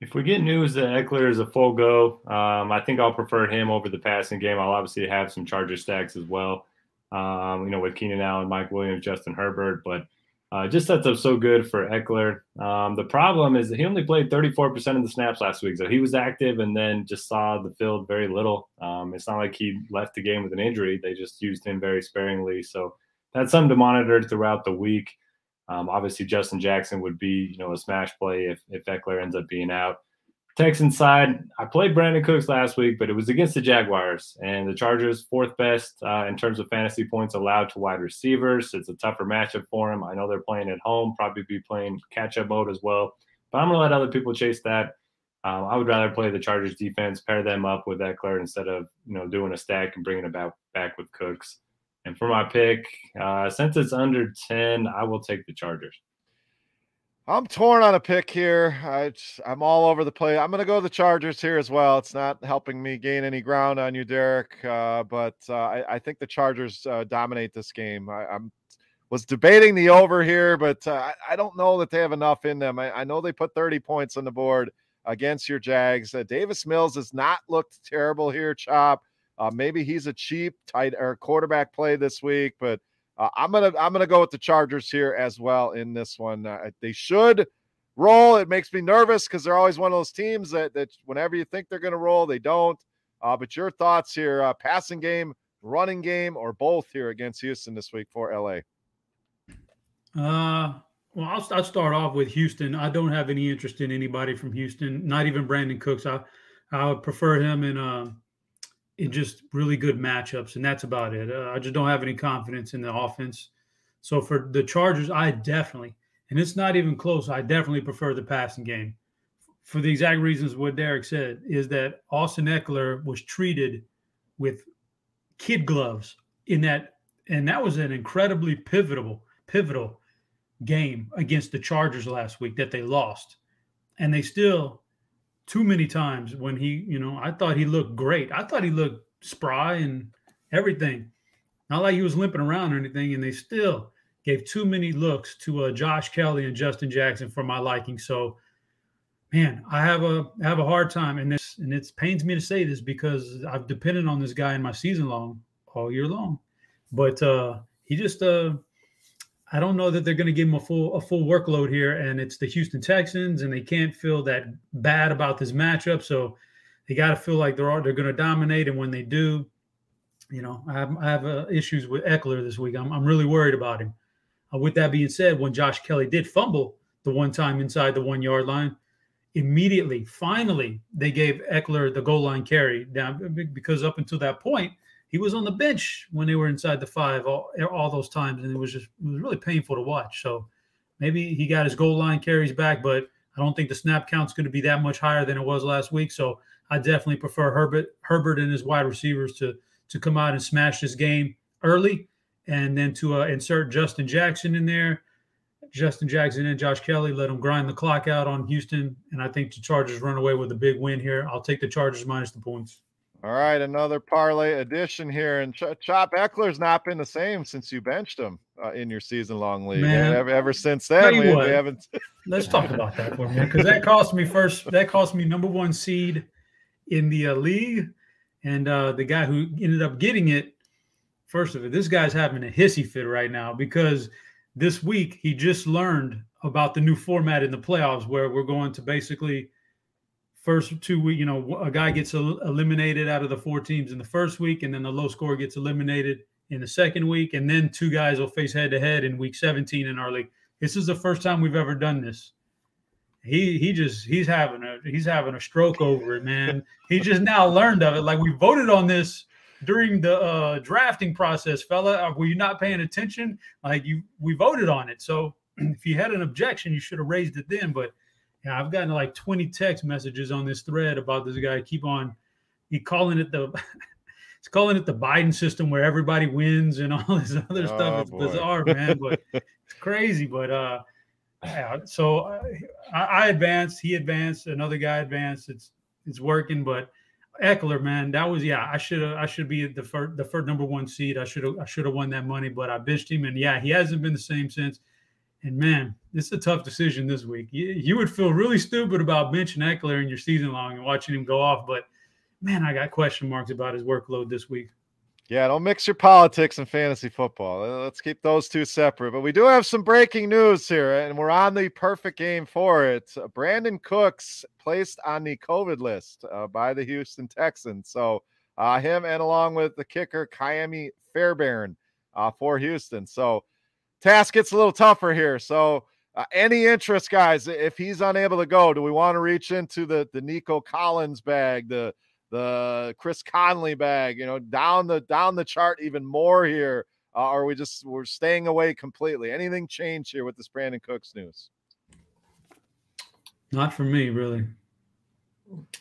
If we get news that Ekeler is a full go, um, I think I'll prefer him over the passing game. I'll obviously have some Charger stacks as well. Um, you know, with Keenan Allen, Mike Williams, Justin Herbert, but uh, just sets up so good for Ekeler. Um, the problem is that he only played 34% of the snaps last week. So he was active and then just saw the field very little. Um, it's not like he left the game with an injury. They just used him very sparingly. So that's something to monitor throughout the week. Um, obviously, Justin Jackson would be, you know, a smash play if, if Ekeler ends up being out. Texans side, I played Brandin Cooks last week, but it was against the Jaguars and the Chargers, fourth best uh, in terms of fantasy points allowed to wide receivers. It's a tougher matchup for him. I know they're playing at home, probably be playing catch up mode as well, but I'm going to let other people chase that. Um, I would rather play the Chargers defense, pair them up with Ekeler instead of you know doing a stack and bringing it back back with Cooks. And for my pick, uh, since it's under ten, I will take the Chargers. I'm torn on a pick here. I, am all over the place. I'm going to go the Chargers here as well. It's not helping me gain any ground on you, Derek. Uh, but uh, I, I, think the Chargers uh, dominate this game. I, am was debating the over here, but uh, I don't know that they have enough in them. I, I, know they put 30 points on the board against your Jags. Uh, Davis Mills has not looked terrible here, Chop. Uh, maybe he's a cheap tight or quarterback play this week, but uh, I'm gonna I'm gonna go with the Chargers here as well in this one. Uh, they should roll. It makes me nervous because they're always one of those teams that that whenever you think they're gonna roll, they don't. Uh, but your thoughts here, uh, passing game, running game, or both here against Houston this week for LA? Uh, well, I'll, I'll start off with Houston. I don't have any interest in anybody from Houston, not even Brandin Cooks. I I would prefer him in uh in just really good matchups, and that's about it. Uh, I just don't have any confidence in the offense. So for the Chargers, I definitely, and it's not even close. I definitely prefer the passing game for the exact reasons what Derek said is that Austin Ekeler was treated with kid gloves in that, and that was an incredibly pivotal pivotal game against the Chargers last week that they lost, and they still too many times when he, you know, I thought he looked great. I thought he looked spry and everything. Not like he was limping around or anything, and they still gave too many looks to uh, Josh Kelley and Justin Jackson for my liking. So, man, I have a I have a hard time, and this and it pains me to say this because I've depended on this guy in my season long all year long, but uh, he just uh, I don't know that they're going to give him a full a full workload here, and it's the Houston Texans, and they can't feel that bad about this matchup. So they got to feel like they're all, they're going to dominate, and when they do, you know, I have, I have uh, issues with Ekeler this week. I'm I'm really worried about him. Uh, with that being said, when Josh Kelley did fumble the one time inside the one yard line, immediately, finally, they gave Ekeler the goal line carry down because up until that point he was on the bench when they were inside the five all, all those times, and it was just it was really painful to watch. So maybe he got his goal line carries back, but I don't think the snap count's going to be that much higher than it was last week. So I definitely prefer Herbert Herbert and his wide receivers to to come out and smash this game early, and then to uh, insert Justin Jackson in there. Justin Jackson and Josh Kelley let them grind the clock out on Houston, and I think the Chargers run away with a big win here. I'll take the Chargers minus the points. All right, another parlay addition here, and Ch- Chop Ekeler's not been the same since you benched him uh, in your season-long league. Man, ever, ever since then, we, we, haven't. [LAUGHS] Let's talk about that for a minute because that cost me first. That cost me number one seed in the uh, league, and uh, the guy who ended up getting it. First of it, this guy's having a hissy fit right now because this week he just learned about the new format in the playoffs, where we're going to basically first two week, you know, a guy gets eliminated out of the four teams in the first week, and then the low score gets eliminated in the second week, and then two guys will face head to head in week 17 in our league. This is the first time we've ever done this. He he just he's having a he's having a stroke over it, man. he just now learned of it. Like we voted on this during the uh, drafting process, fella. Were you not paying attention? Like you, we voted on it. So [CLEARS THROAT] if you had an objection, you should have raised it then. But yeah, I've gotten like 20 text messages on this thread about this guy. Keep on, he calling it the, [LAUGHS] he's calling it the Biden system where everybody wins and [LAUGHS] all this other oh, stuff. It's boy. bizarre, man, but it's [LAUGHS] crazy. But uh, yeah, so uh, I, I advanced, he advanced, another guy advanced. It's it's working, but Ekeler, man, that was yeah. I should have I should be the first the first number one seed. I should have I should have won that money, but I bitched him, and yeah, he hasn't been the same since. And man, this is a tough decision this week. You, you would feel really stupid about benching Ekeler in your season long and watching him go off, but man, I got question marks about his workload this week. Yeah, don't mix your politics and fantasy football. Let's keep those two separate. But we do have some breaking news here, and we're on the perfect game for it. Brandin Cooks placed on the COVID list uh, by the Houston Texans. So uh, him and along with the kicker Ka'imi Fairbairn uh, for Houston. So task gets a little tougher here. So, uh, any interest, guys? If he's unable to go, do we want to reach into the the Nico Collins bag, the the Chris Conley bag? You know, down the down the chart even more here. Uh, are we just we're staying away completely? Anything change here with this Brandin Cooks news? Not for me, really.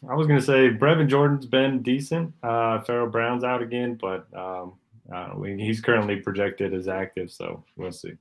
I was going to say Brevin Jordan's been decent. Uh, Pharaoh Brown's out again, but um, uh, he's currently projected as active, so we'll see.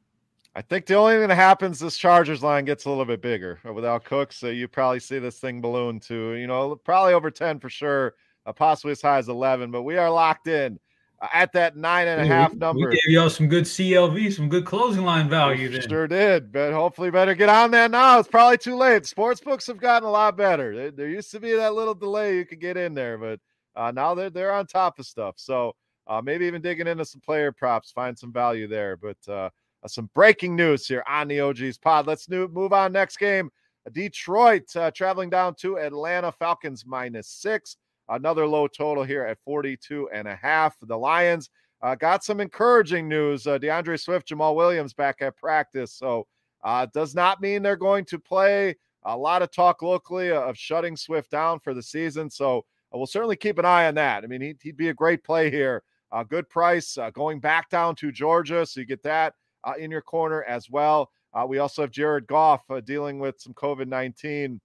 I think the only thing that happens this Chargers line gets a little bit bigger without Cook, So you probably see this thing balloon to, you know, probably over 10 for sure, uh, possibly as high as 11. But we are locked in uh, at that nine and a half number. We gave y'all some good CLV, some good closing line value. Then. Sure did, but hopefully better get on that now. It's probably too late. Sports books have gotten a lot better. There, there used to be that little delay you could get in there, but uh, now they're they're on top of stuff. So uh, maybe even digging into some player props, find some value there. But uh, uh some breaking news here on the OGs pod. Let's new, move on. Next game, Detroit uh, traveling down to Atlanta Falcons minus six. Another low total here at 42 and a half. The Lions uh, got some encouraging news. Uh, D'Andre Swift, Jamaal Williams back at practice. So uh, does not mean they're going to play. A lot of talk locally of shutting Swift down for the season. So uh, we'll certainly keep an eye on that. I mean, he'd, he'd be a great play here. Uh, good price uh, going back down to Georgia. So you get that uh, in your corner as well. Uh, we also have Jared Goff uh, dealing with some COVID 19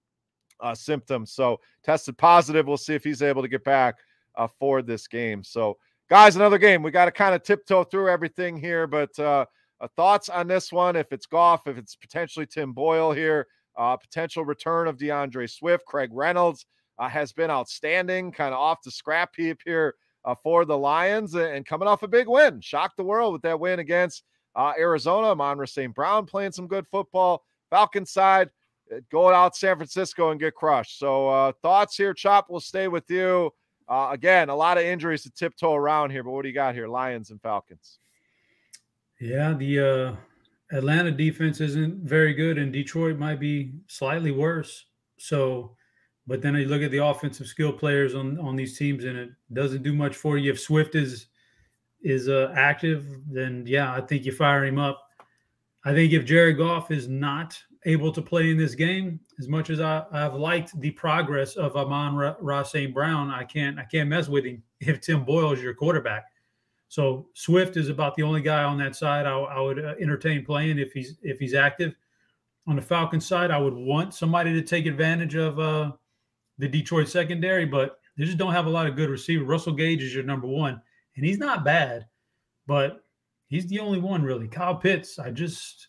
uh, symptoms. So tested positive. We'll see if he's able to get back for this game. So, guys, another game. We got to kind of tiptoe through everything here, but thoughts on this one? If it's Goff, if it's potentially Tim Boyle here, potential return of D'Andre Swift, Craig Reynolds has been outstanding, kind of off the scrap heap here uh, for the Lions and coming off a big win. Shocked the world with that win against uh, Arizona. Amon St. Brown playing some good football. Falcons side, going out San Francisco and get crushed. So uh, thoughts here, Chop. We'll stay with you. Uh, again, a lot of injuries to tiptoe around here, but what do you got here? Lions and Falcons. Yeah, the uh, Atlanta defense isn't very good, and Detroit might be slightly worse. So, but then you look at the offensive skill players on on these teams, and it doesn't do much for you. If Swift is is uh, active, then yeah, I think you fire him up. I think if Jared Goff is not able to play in this game. As much as I, I've liked the progress of Amon St. Brown, I can't I can't mess with him [LAUGHS] if Tim Boyle is your quarterback. So Swift is about the only guy on that side I, I would uh, entertain playing if he's if he's active. On the Falcons side, I would want somebody to take advantage of uh, the Detroit secondary, but they just don't have a lot of good receivers. Russell Gage is your number one, and he's not bad, but he's the only one really. Kyle Pitts, I just,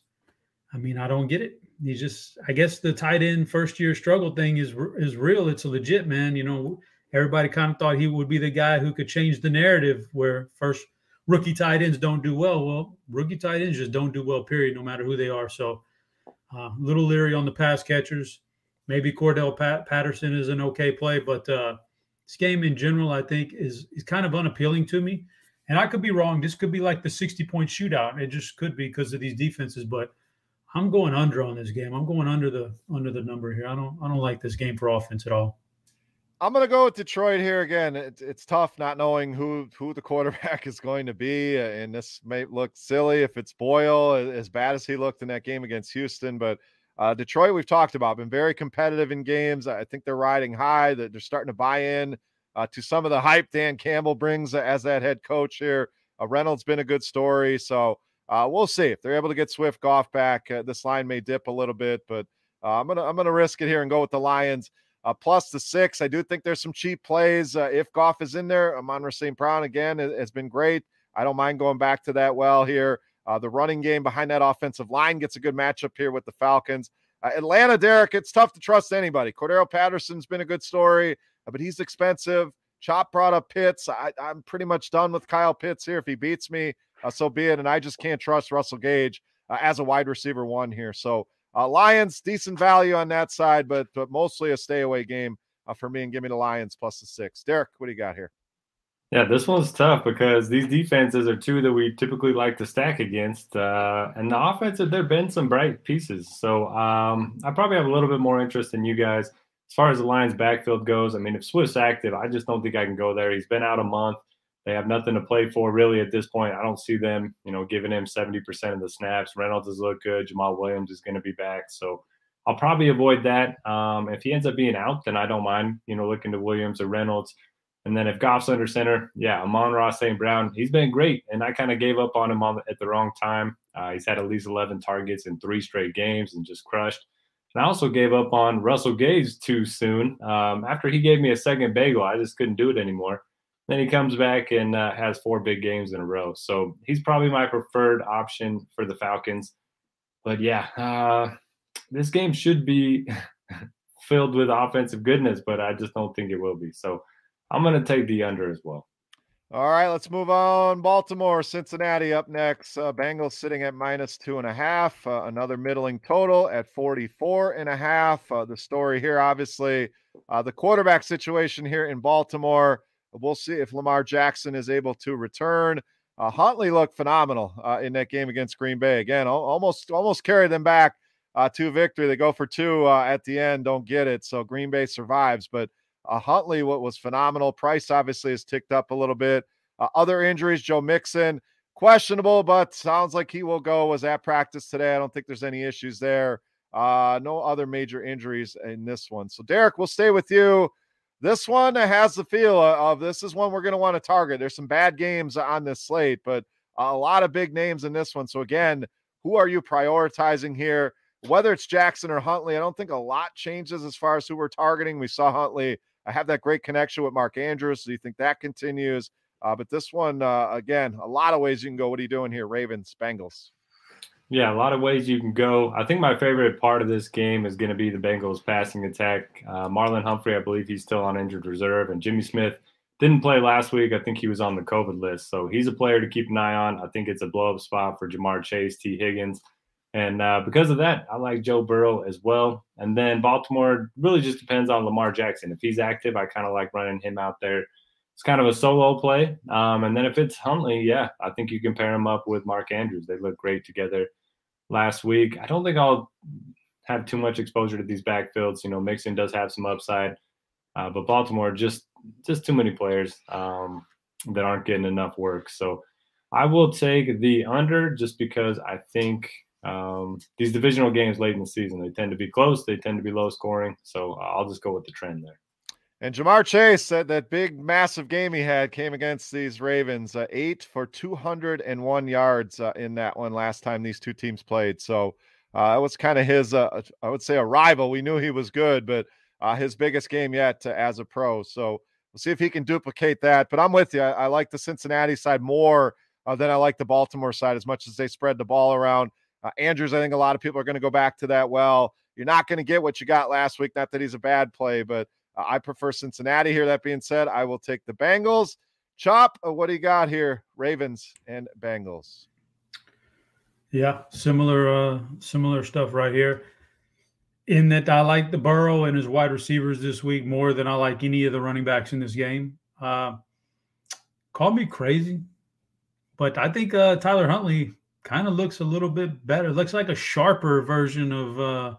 I mean, I don't get it he's just I guess the tight end first year struggle thing is is real. It's a legit man. You know, everybody kind of thought he would be the guy who could change the narrative where first rookie tight ends don't do well. Well, rookie tight ends just don't do well. Period. No matter who they are. So, uh, little leery on the pass catchers. Maybe Cordarrelle Pat- Patterson is an okay play, but uh, this game in general, I think, is is kind of unappealing to me. And I could be wrong. This could be like the 60 point shootout. It just could be because of these defenses. But I'm going under on this game. I'm going under the under the number here. I don't I don't like this game for offense at all. I'm gonna go with Detroit here again. It's, it's tough not knowing who who the quarterback [LAUGHS] is going to be, and this may look silly if it's Boyle, as bad as he looked in that game against Houston. But uh, Detroit, we've talked about, been very competitive in games. I think they're riding high. That they're starting to buy in uh, to some of the hype Dan Campbell brings as that head coach here. Uh, Reynolds been a good story, so uh, we'll see if they're able to get Swift Goff back. Uh, this line may dip a little bit, but uh, I'm gonna I'm gonna risk it here and go with the Lions. Plus the six. I do think there's some cheap plays. If Goff is in there, Amon St. Brown again has been great. I don't mind going back to that well here. Uh, the running game behind that offensive line gets a good matchup here with the Falcons. Atlanta, Derek, it's tough to trust anybody. Cordarrelle Patterson's been a good story, but he's expensive. Chop brought up Pitts. I, I'm pretty much done with Kyle Pitts here. If he beats me, uh, so be it. And I just can't trust Russell Gage uh, as a wide receiver one here. So uh, Lions, decent value on that side, but but mostly a stay away game uh, for me. And give me the Lions plus the six. Derek, what do you got here? Yeah, this one's tough because these defenses are two that we typically like to stack against. Uh, and the offensive, there have been some bright pieces. So um, I probably have a little bit more interest in you guys. As far as the Lions backfield goes, I mean, if Swift's active, I just don't think I can go there. He's been out a month. They have nothing to play for really at this point. I don't see them, you know, giving him 70% of the snaps. Reynolds has looked good. Jamaal Williams is going to be back. So I'll probably avoid that. Um, if he ends up being out, then I don't mind, you know, looking to Williams or Reynolds. And then if Goff's under center, yeah, Amon-Ra St. Brown, he's been great. And I kind of gave up on him on, at the wrong time. Uh, he's had at least 11 targets in three straight games and just crushed. And I also gave up on Russell Gage too soon. Um, after he gave me a second bagel, I just couldn't do it anymore. Then he comes back and uh, has four big games in a row. So he's probably my preferred option for the Falcons. But yeah, uh, this game should be [LAUGHS] filled with offensive goodness, but I just don't think it will be. So I'm going to take the under as well. All right, let's move on. Baltimore, Cincinnati up next. Uh, Bengals sitting at minus two and a half. Uh, another middling total at 44 and a half. Uh, the story here, obviously, uh, the quarterback situation here in Baltimore. We'll see if Lamar Jackson is able to return. Uh, Huntley looked phenomenal uh, in that game against Green Bay. Again, almost almost carried them back to victory. They go for two at the end, don't get it. So Green Bay survives, but uh, Huntley, what was phenomenal. Price obviously has ticked up a little bit. Uh, other injuries, Joe Mixon, questionable, but sounds like he will go. Was at practice today. I don't think there's any issues there. Uh, no other major injuries in this one. So, Derek, we'll stay with you. This one has the feel of this is one we're going to want to target. There's some bad games on this slate, but a lot of big names in this one. So, again, who are you prioritizing here? Whether it's Jackson or Huntley, I don't think a lot changes as far as who we're targeting. We saw Huntley I have that great connection with Mark Andrews. So you think that continues? Uh, but this one, uh, again, a lot of ways you can go. What are you doing here, Ravens, Bengals? Yeah, a lot of ways you can go. I think my favorite part of this game is going to be the Bengals passing attack. Uh, Marlon Humphrey, I believe he's still on injured reserve, and Jimmy Smith didn't play last week. I think he was on the COVID list. So he's a player to keep an eye on. I think it's a blow up spot for Ja'Marr Chase, Tee Higgins. And uh, because of that, I like Joe Burrow as well. And then Baltimore really just depends on Lamar Jackson. If he's active, I kind of like running him out there. It's kind of a solo play. Um, and then if it's Huntley, yeah, I think you can pair him up with Mark Andrews. They look great together last week. I don't think I'll have too much exposure to these backfields. You know, Mixon does have some upside, uh, but Baltimore just just too many players um, that aren't getting enough work. So I will take the under just because I think – um, these divisional games late in the season, they tend to be close. They tend to be low scoring. So uh, I'll just go with the trend there. And Ja'Marr Chase said that big, massive game he had came against these Ravens, uh, eight for 201 yards uh, in that one last time these two teams played. So uh, it was kind of his, uh, I would say, a rival. We knew he was good, but uh, his biggest game yet as a pro. So we'll see if he can duplicate that. But I'm with you. I, I like the Cincinnati side more than I like the Baltimore side as much as they spread the ball around. Uh, Andrews, I think a lot of people are going to go back to that. Well, you're not going to get what you got last week. Not that he's a bad play, but uh, I prefer Cincinnati here. That being said, I will take the Bengals. Chop, uh, what do you got here? Ravens and Bengals. Yeah, similar, uh, similar stuff right here. In that, I like the Burrow and his wide receivers this week more than I like any of the running backs in this game. Uh, call me crazy, but I think uh, Tyler Huntley kind of looks a little bit better. Looks like a sharper version of uh,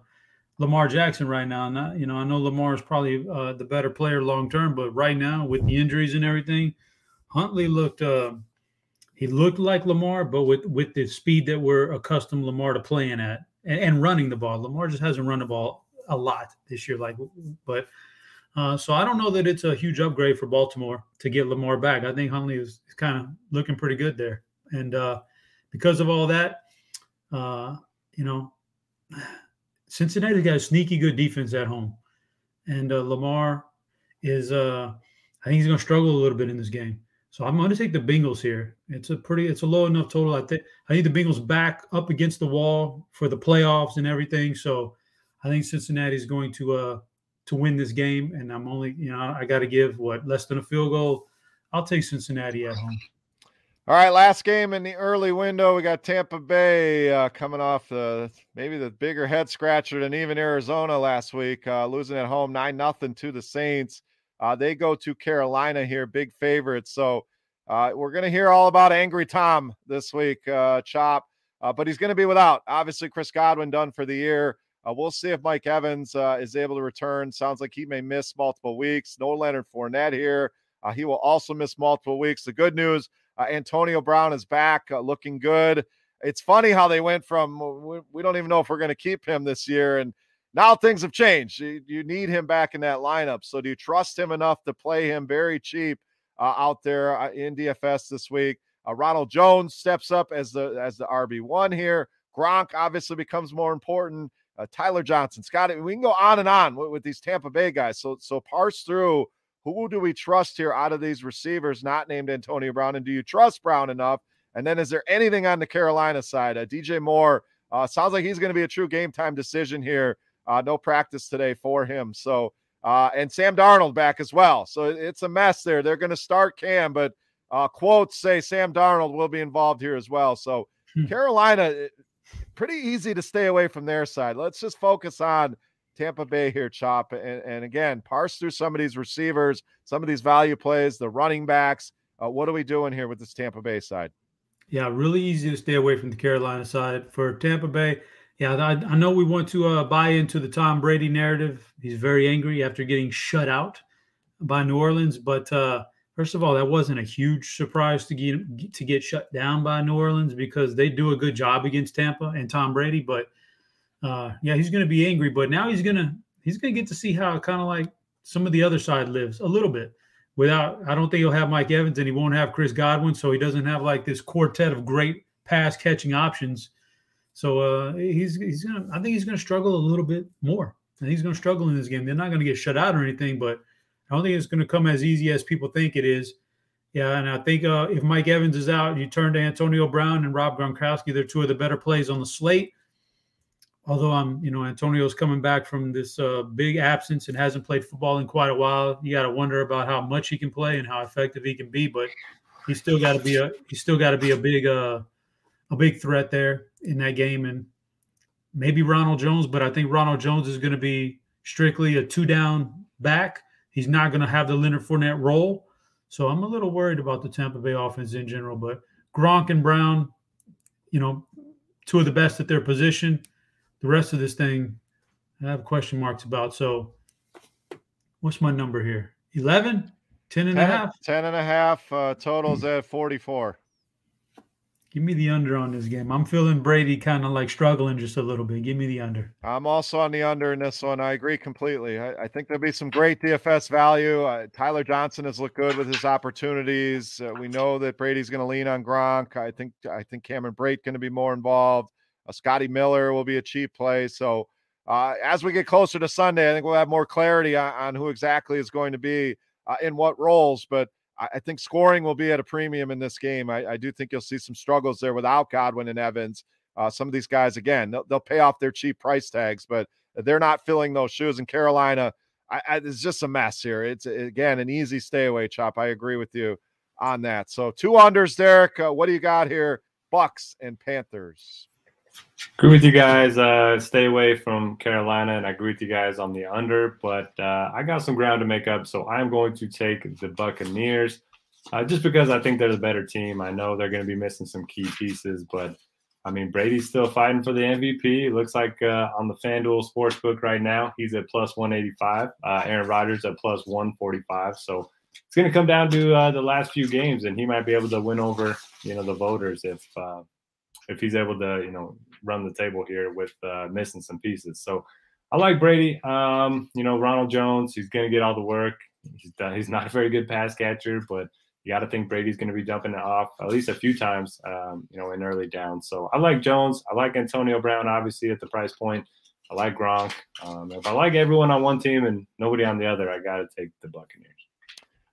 Lamar Jackson right now. Not, you know, I know Lamar is probably uh, the better player long term, but right now with the injuries and everything, Huntley looked uh, he looked like Lamar, but with with the speed that we're accustomed Lamar to playing at and, and running the ball. Lamar just hasn't run the ball a lot this year, like but. Uh, so I don't know that it's a huge upgrade for Baltimore to get Lamar back. I think Huntley is, is kind of looking pretty good there, and uh, because of all that, uh, you know, Cincinnati's got a sneaky good defense at home, and uh, Lamar is. Uh, I think he's going to struggle a little bit in this game. So I'm going to take the Bengals here. It's a pretty, it's a low enough total. I think I need the Bengals back up against the wall for the playoffs and everything. So I think Cincinnati is going to uh to win this game, and I'm only, you know, I got to give what less than a field goal. I'll take Cincinnati at home. All right, last game in the early window. We got Tampa Bay uh, coming off the maybe the bigger head scratcher than even Arizona last week, uh, losing at home nine nothing to the Saints. Uh, they go to Carolina here, big favorites. So uh, we're going to hear all about Angry Tom this week, uh, Chop, uh, but he's going to be without. Obviously, Chris Godwin done for the year. we'll see if Mike Evans is able to return. Sounds like he may miss multiple weeks. No Leonard Fournette here. he will also miss multiple weeks. The good news Antonio Brown is back, uh, looking good. It's funny how they went from we, we don't even know if we're going to keep him this year, and now things have changed. You, you, need him back in that lineup. So do you trust him enough to play him very cheap uh, out there uh, in DFS this week? Uh, Ronald Jones steps up as the as the RB one here. Gronk obviously becomes more important. Uh, Tyler Johnson, Scotty, we can go on and on with, with, these Tampa Bay guys. So so parse through who do we trust here out of these receivers not named Antonio Brown? And do you trust Brown enough? And then is there anything on the Carolina side? Uh, DJ Moore uh, sounds like he's going to be a true game time decision here. Uh, no practice today for him. So, uh, and Sam Darnold back as well. So it's a mess there. They're going to start Cam, but uh, quotes say Sam Darnold will be involved here as well. So hmm. Carolina, eh, pretty easy to stay away from their side. Let's just focus on Tampa Bay here, Chop. And, and again, parse through some of these receivers, some of these value plays, the running backs. Uh, what are we doing here with this Tampa Bay side? Yeah, really easy to stay away from the Carolina side. For Tampa Bay, yeah, I, I know we want to uh, buy into the Tom Brady narrative. He's very angry after getting shut out by New Orleans. But uh, first of all, that wasn't a huge surprise to get to get shut down by New Orleans because they do a good job against Tampa and Tom Brady. But uh, yeah, he's going to be angry. But now he's gonna he's gonna get to see how kind of like some of the other side lives a little bit without I don't think he'll have Mike Evans and he won't have Chris Godwin, so he doesn't have like this quartet of great pass catching options. So uh, he's he's gonna I think he's gonna struggle a little bit more. And he's gonna struggle in this game. They're not gonna get shut out or anything, but I don't think it's gonna come as easy as people think it is. Yeah, and I think uh, if Mike Evans is out, you turn to Antonio Brown and Rob Gronkowski. They're two of the better plays on the slate although I'm, you know, Antonio's coming back from this uh, big absence and hasn't played football in quite a while. You got to wonder about how much he can play and how effective he can be. But he's still got to be a he's still got to be a big uh, a big threat there in that game. And maybe Ronald Jones, but I think Ronald Jones is going to be strictly a two down back. He's not going to have the Leonard Fournette role. So I'm a little worried about the Tampa Bay offense in general. But Gronk and Brown, you know, two of the best at their position the rest of this thing, I have question marks about. So, what's my number here? 11, 10 and 10, a half? 10 and a half. Uh, totals at 44. Give me the under on this game. I'm feeling Brady kind of like struggling just a little bit. Give me the under. I'm also on the under in this one. I agree completely. I, I think there'll be some great DFS value. Uh, Tyler Johnson has looked good with his opportunities. Uh, we know that Brady's going to lean on Gronk. I think I think Cameron Brate going to be more involved. Scotty Miller will be a cheap play. So uh, as we get closer to Sunday, I think we'll have more clarity on, on who exactly is going to be uh, in what roles. But I, I, think scoring will be at a premium in this game. I, I, do think you'll see some struggles there without Godwin and Evans. Uh, some of these guys, again, they'll, they'll, pay off their cheap price tags, but they're not filling those shoes. In Carolina, I, I, it's just a mess here. It's again an easy stay away chop. I agree with you on that. So two unders, Derek. Uh, what do you got here? Bucks and Panthers. Agree with you guys. Uh, stay away from Carolina, and I agree with you guys on the under. But uh, I got some ground to make up, so I'm going to take the Buccaneers, uh, just because I think they're the better team. I know they're going to be missing some key pieces, but I mean Brady's still fighting for the MVP. It looks like uh, on the FanDuel Sportsbook right now, he's at plus 185. Uh, Aaron Rodgers at plus 145. So it's going to come down to uh, the last few games, and he might be able to win over you know the voters if if he's able to, you know, run the table here with uh, missing some pieces. So I like Brady. Um, you know, Ronald Jones, he's going to get all the work. He's done, he's not a very good pass catcher, but you got to think Brady's going to be jumping it off at least a few times, um, you know, in early down. So I like Jones. I like Antonio Brown, obviously at the price point. I like Gronk. Um, if I like everyone on one team and nobody on the other, I got to take the Buccaneers.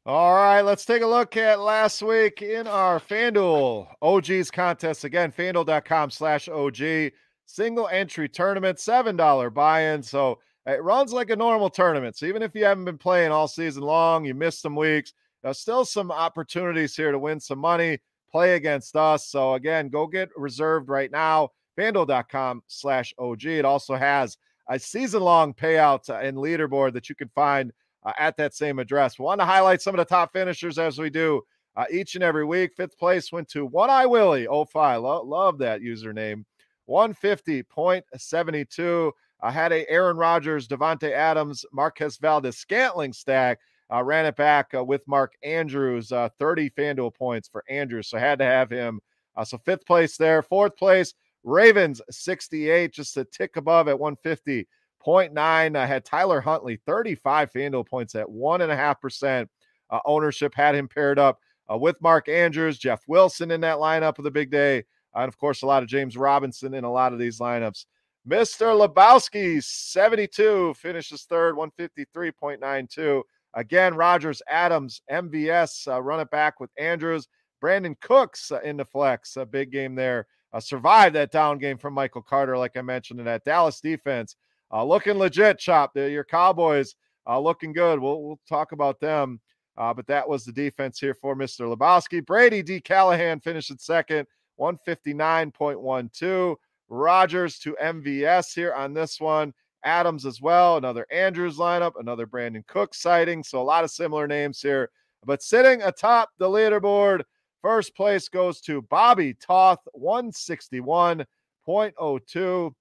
All right, let's take a look at last week in our FanDuel OGs contest. Again, fanduel.com slash OG. Single entry tournament, $7 buy in. So it runs like a normal tournament. So even if you haven't been playing all season long, you missed some weeks, there's still some opportunities here to win some money, play against us. So again, go get reserved right now. FanDuel.com slash OG. It also has a season long payout and leaderboard that you can find uh, at that same address. Want to highlight some of the top finishers as we do uh, each and every week. Fifth place went to One Eye Willie 05. Lo- love that username. 150.72. I had a Aaron Rodgers, Davante Adams, Marquez Valdes Scantling stack. Uh, ran it back uh, with Mark Andrews, uh, 30 FanDuel points for Andrews. So had to have him. Uh, so fifth place there. Fourth place, Ravens, 68, just a tick above at 150. 0.9. I had Tyler Huntley, 35 FanDuel points at 1.5% uh, ownership. Had him paired up uh, with Mark Andrews, Jeff Wilson in that lineup of the big day. And of course, a lot of James Robinson in a lot of these lineups. Mr. Lebowski, 72, finishes third, 153.92. Again, Rodgers, Adams, MVS, uh, run it back with Andrews. Brandin Cooks uh, in the flex, a big game there. Uh, survived that down game from Michael Carter, like I mentioned, in that Dallas defense uh, looking legit, Chop. Your Cowboys uh, looking good. We'll, we'll talk about them Uh, but that was the defense here for Mr. Lebowski. Brady D. Callahan finished second, 159.12. Rodgers to MVS here on this one. Adams as well, another Andrews lineup, another Brandin Cook sighting. So a lot of similar names here. But sitting atop the leaderboard, first place goes to Bobby Toth, 161.02.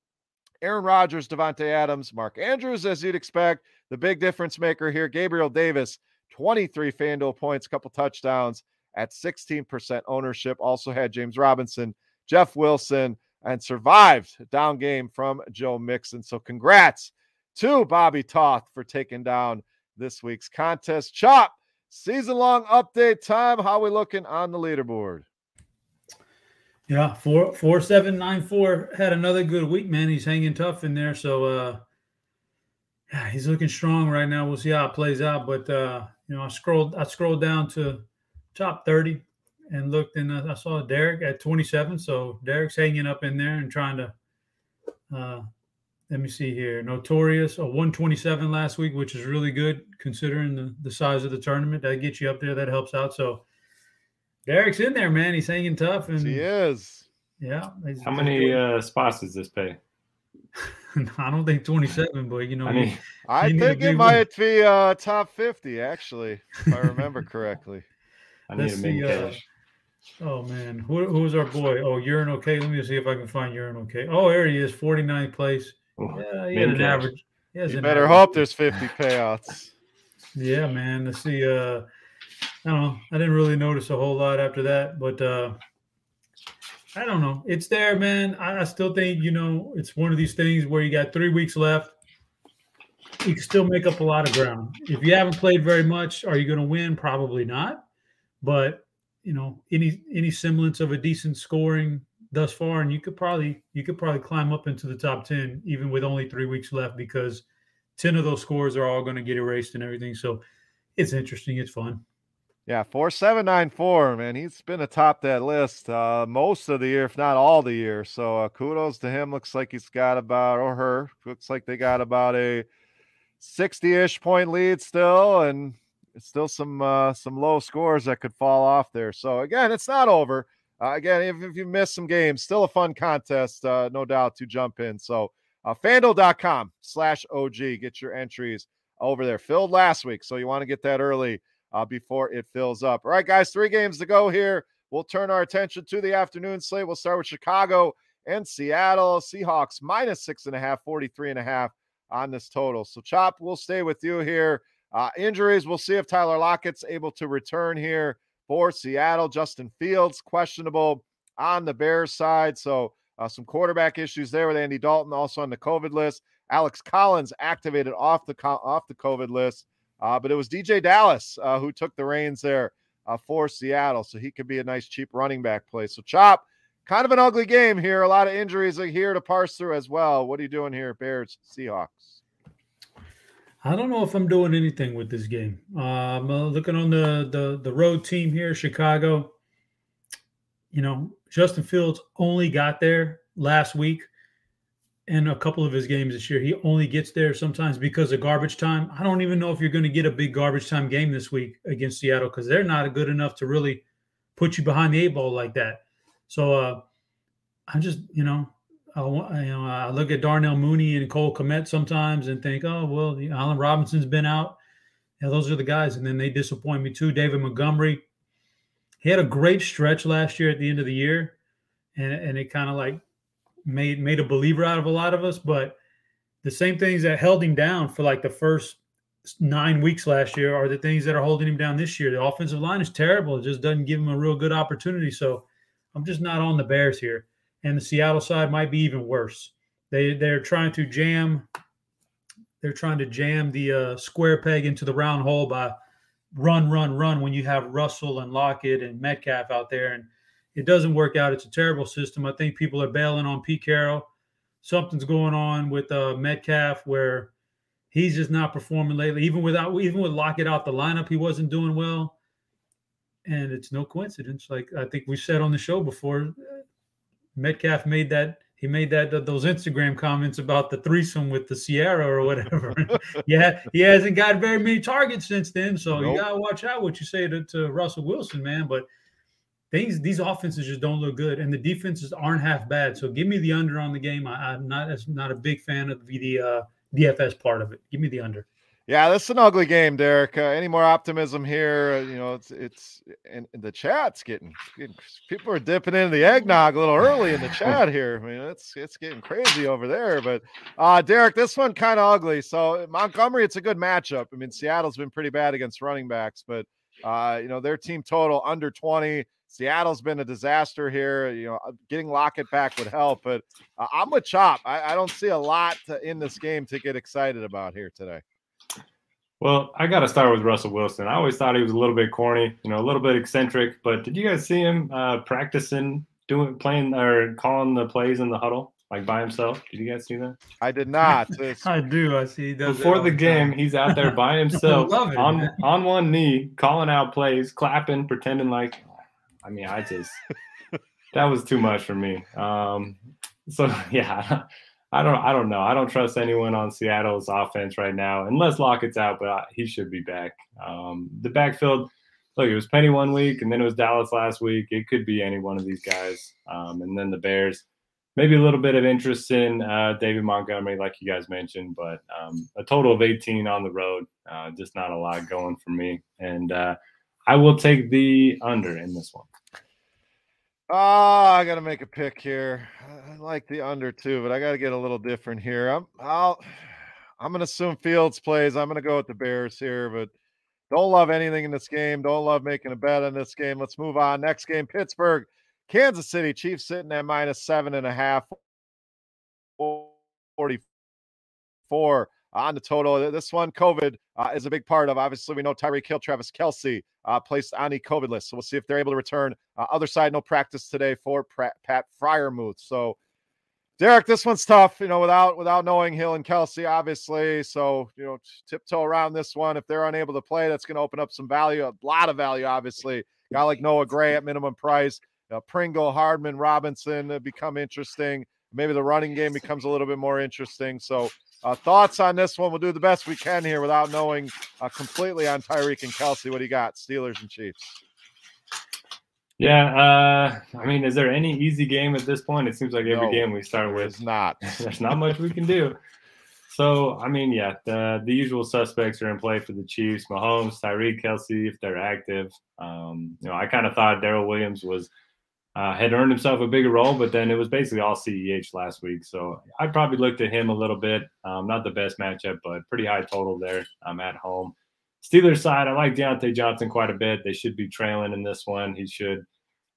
Aaron Rodgers, Davante Adams, Mark Andrews, as you'd expect. The big difference maker here, Gabriel Davis, 23 FanDuel points, couple touchdowns at 16% ownership. Also had James Robinson, Jeff Wilson, and survived down game from Joe Mixon. So congrats to Bobby Toth for taking down this week's contest. Chop, season long update time. How we looking on the leaderboard? Yeah, four four seven nine four had another good week, man. He's hanging tough in there. So uh yeah, he's looking strong right now. We'll see how it plays out. But uh, you know, I scrolled I scrolled down to top 30 and looked, and I saw Derek at 27. So Derek's hanging up in there and trying to. Uh, let me see here. Notorious a 127 last week, which is really good considering the, the size of the tournament. That gets you up there. That helps out. So Derek's in there, man. He's hanging tough, and he is. Yeah. How many uh, spots does this pay? [LAUGHS] I don't think 27, but you know, I mean, I think it might be uh, top 50 actually, if I remember [LAUGHS] correctly. I need Let's a see, uh, Oh man, who, who's our boy? Oh, Urine okay. Let me see if I can find Urine okay. Oh, there he is, 49th place. Yeah, he had an average. He you better average. hope there's [LAUGHS] 50 payouts. yeah, man. Let's see. Uh, I don't know. I didn't really notice a whole lot after that, but uh, I don't know. It's there, man. I, I still think you know it's one of these things where you got three weeks left. You can still make up a lot of ground. If you haven't played very much, are you going to win? Probably not. But you know any any semblance of a decent scoring thus far, and you could probably you could probably climb up into the top ten even with only three weeks left because ten of those scores are all going to get erased and everything. So it's interesting. It's fun. Yeah, four seven nine four, man. He's been atop that list uh, most of the year, if not all the year. So uh, kudos to him. Looks like he's got about or her. Looks like they got about a sixty-ish point lead still, and still some uh, some low scores that could fall off there. So again, it's not over. Uh, again, if, if you missed some games, still a fun contest, uh, no doubt to jump in. So uh, fanduel.com slash OG, get your entries over there. Filled last week, so you want to get that early uh, before it fills up. All right, guys, three games to go here. We'll turn our attention to the afternoon slate. We'll start with Chicago and Seattle. Seahawks minus six and a half, 43 and a half on this total. So, Chop, we'll stay with you here. Uh, injuries, we'll see if Tyler Lockett's able to return here for Seattle. Justin Fields, questionable on the Bears side. So uh, some quarterback issues there with Andy Dalton, also on the COVID list. Alex Collins activated off the off the COVID list, uh, but it was DeeJay Dallas uh, who took the reins there uh, for Seattle, so he could be a nice cheap running back play. So Chop, kind of an ugly game here. A lot of injuries here to parse through as well. What are you doing here, Bears Seahawks? I don't know if I'm doing anything with this game. I'm uh, looking on the, the the road team here, Chicago. You know, Justin Fields only got there last week, and a couple of his games this year. He only gets there sometimes because of garbage time. I don't even know if you're going to get a big garbage time game this week against Seattle because they're not good enough to really put you behind the eight ball like that. So uh, I'm just, you know, I, you know, I look at Darnell Mooney and Cole Kmet sometimes and think, oh well, Allen Robinson's been out. Yeah, those are the guys, and then they disappoint me too. David Montgomery, he had a great stretch last year at the end of the year, and and it kind of like made made a believer out of a lot of us. But the same things that held him down for like the first nine weeks last year are the things that are holding him down this year. The offensive line is terrible; it just doesn't give him a real good opportunity. So I'm just not on the Bears here and the Seattle side might be even worse. They they're trying to jam they're trying to jam the uh, square peg into the round hole by run, run, run when you have Russell and Lockett and Metcalf out there, and it doesn't work out. It's a terrible system. I think people are bailing on Pete Carroll. Something's going on with uh, Metcalf where he's just not performing lately. Even without even with Lockett out the lineup, he wasn't doing well. And it's no coincidence. Like I think we said on the show before, Metcalf made that he made that those Instagram comments about the threesome with the Ciara or whatever. [LAUGHS] yeah, he hasn't got very many targets since then, so nope. you gotta watch out what you say to, to Russell Wilson, man. But things these offenses just don't look good, and the defenses aren't half bad. So give me the under on the game. I, am not as not a big fan of the uh, DFS part of it. Give me the under. Yeah, this is an ugly game, Derek. Uh, any more optimism here? Uh, you know, it's it's and, the chat's getting, getting, people are dipping into the eggnog a little early in the chat [LAUGHS] here. I mean, it's it's getting crazy over there. But uh Derek, this one kind of ugly. So Montgomery, it's a good matchup. I mean, Seattle's been pretty bad against running backs, but uh, you know, their team total under 20. Seattle's been a disaster here. You know, uh, getting Lockett back would help, but uh, I'm with Chop. I, I don't see a lot to, in this game to get excited about here today. Well, I got to start with Russell Wilson. I always thought he was a little bit corny, you know, a little bit eccentric. But did you guys see him uh, practicing, doing, playing, or calling the plays in the huddle? like by himself. Did you guys see that? I did not. [LAUGHS] I do. I see. Before the game, time. he's out there by [LAUGHS] himself it, on man. on one knee, calling out plays, clapping, pretending like. I mean, I just [LAUGHS] that was too much for me. Um, so [LAUGHS] yeah, I don't I don't know. I don't trust anyone on Seattle's offense right now unless Lockett's out, but he should be back. Um, the backfield, look, it was Penny one week and then it was Dallas last week. It could be any one of these guys. Um, and then the Bears, maybe a little bit of interest in uh, David Montgomery, like you guys mentioned, but um, a total of 18 on the road, uh, just not a lot going for me. And uh, I will take the under in this one. Oh, I got to make a pick here. I like the under too, but I got to get a little different here. I'm I'll I'm going to assume Fields plays. I'm going to go with the Bears here, but don't love anything in this game. Don't love making a bet on this game. Let's move on. Next game, Pittsburgh, Kansas City Chiefs sitting at minus seven and a half. 44 on the total. This one, COVID uh, is a big part of. Obviously, we know Tyreek Hill, Travis Kelce uh, placed on the COVID list. So we'll see if they're able to return. Uh, other side, no practice today for Pat Freiermuth. So, Derek, this one's tough, you know, without without knowing Hill and Kelce, obviously. So, you know, tiptoe around this one. If they're unable to play, that's going to open up some value, a lot of value, obviously. Guy like Noah Gray at minimum price. Uh, Pringle, Hardman, Robinson uh, become interesting. Maybe the running game becomes a little bit more interesting. So, uh, thoughts on this one? We'll do the best we can here without knowing uh, completely on Tyreek and Kelce. What do you got? Steelers and Chiefs. Yeah, uh, I mean, is there any easy game at this point? It seems like every no, game we start with not. [LAUGHS] there's not much we can do. So, I mean, yeah, the the usual suspects are in play for the Chiefs: Mahomes, Tyreek, Kelce, if they're active. Um, you know, I kind of thought Darrel Williams was uh, had earned himself a bigger role, but then it was basically all CEH last week. So I probably looked at him a little bit. Um, not the best matchup, but pretty high total there um, at home. Steelers side, I like Diontae Johnson quite a bit. They should be trailing in this one. He should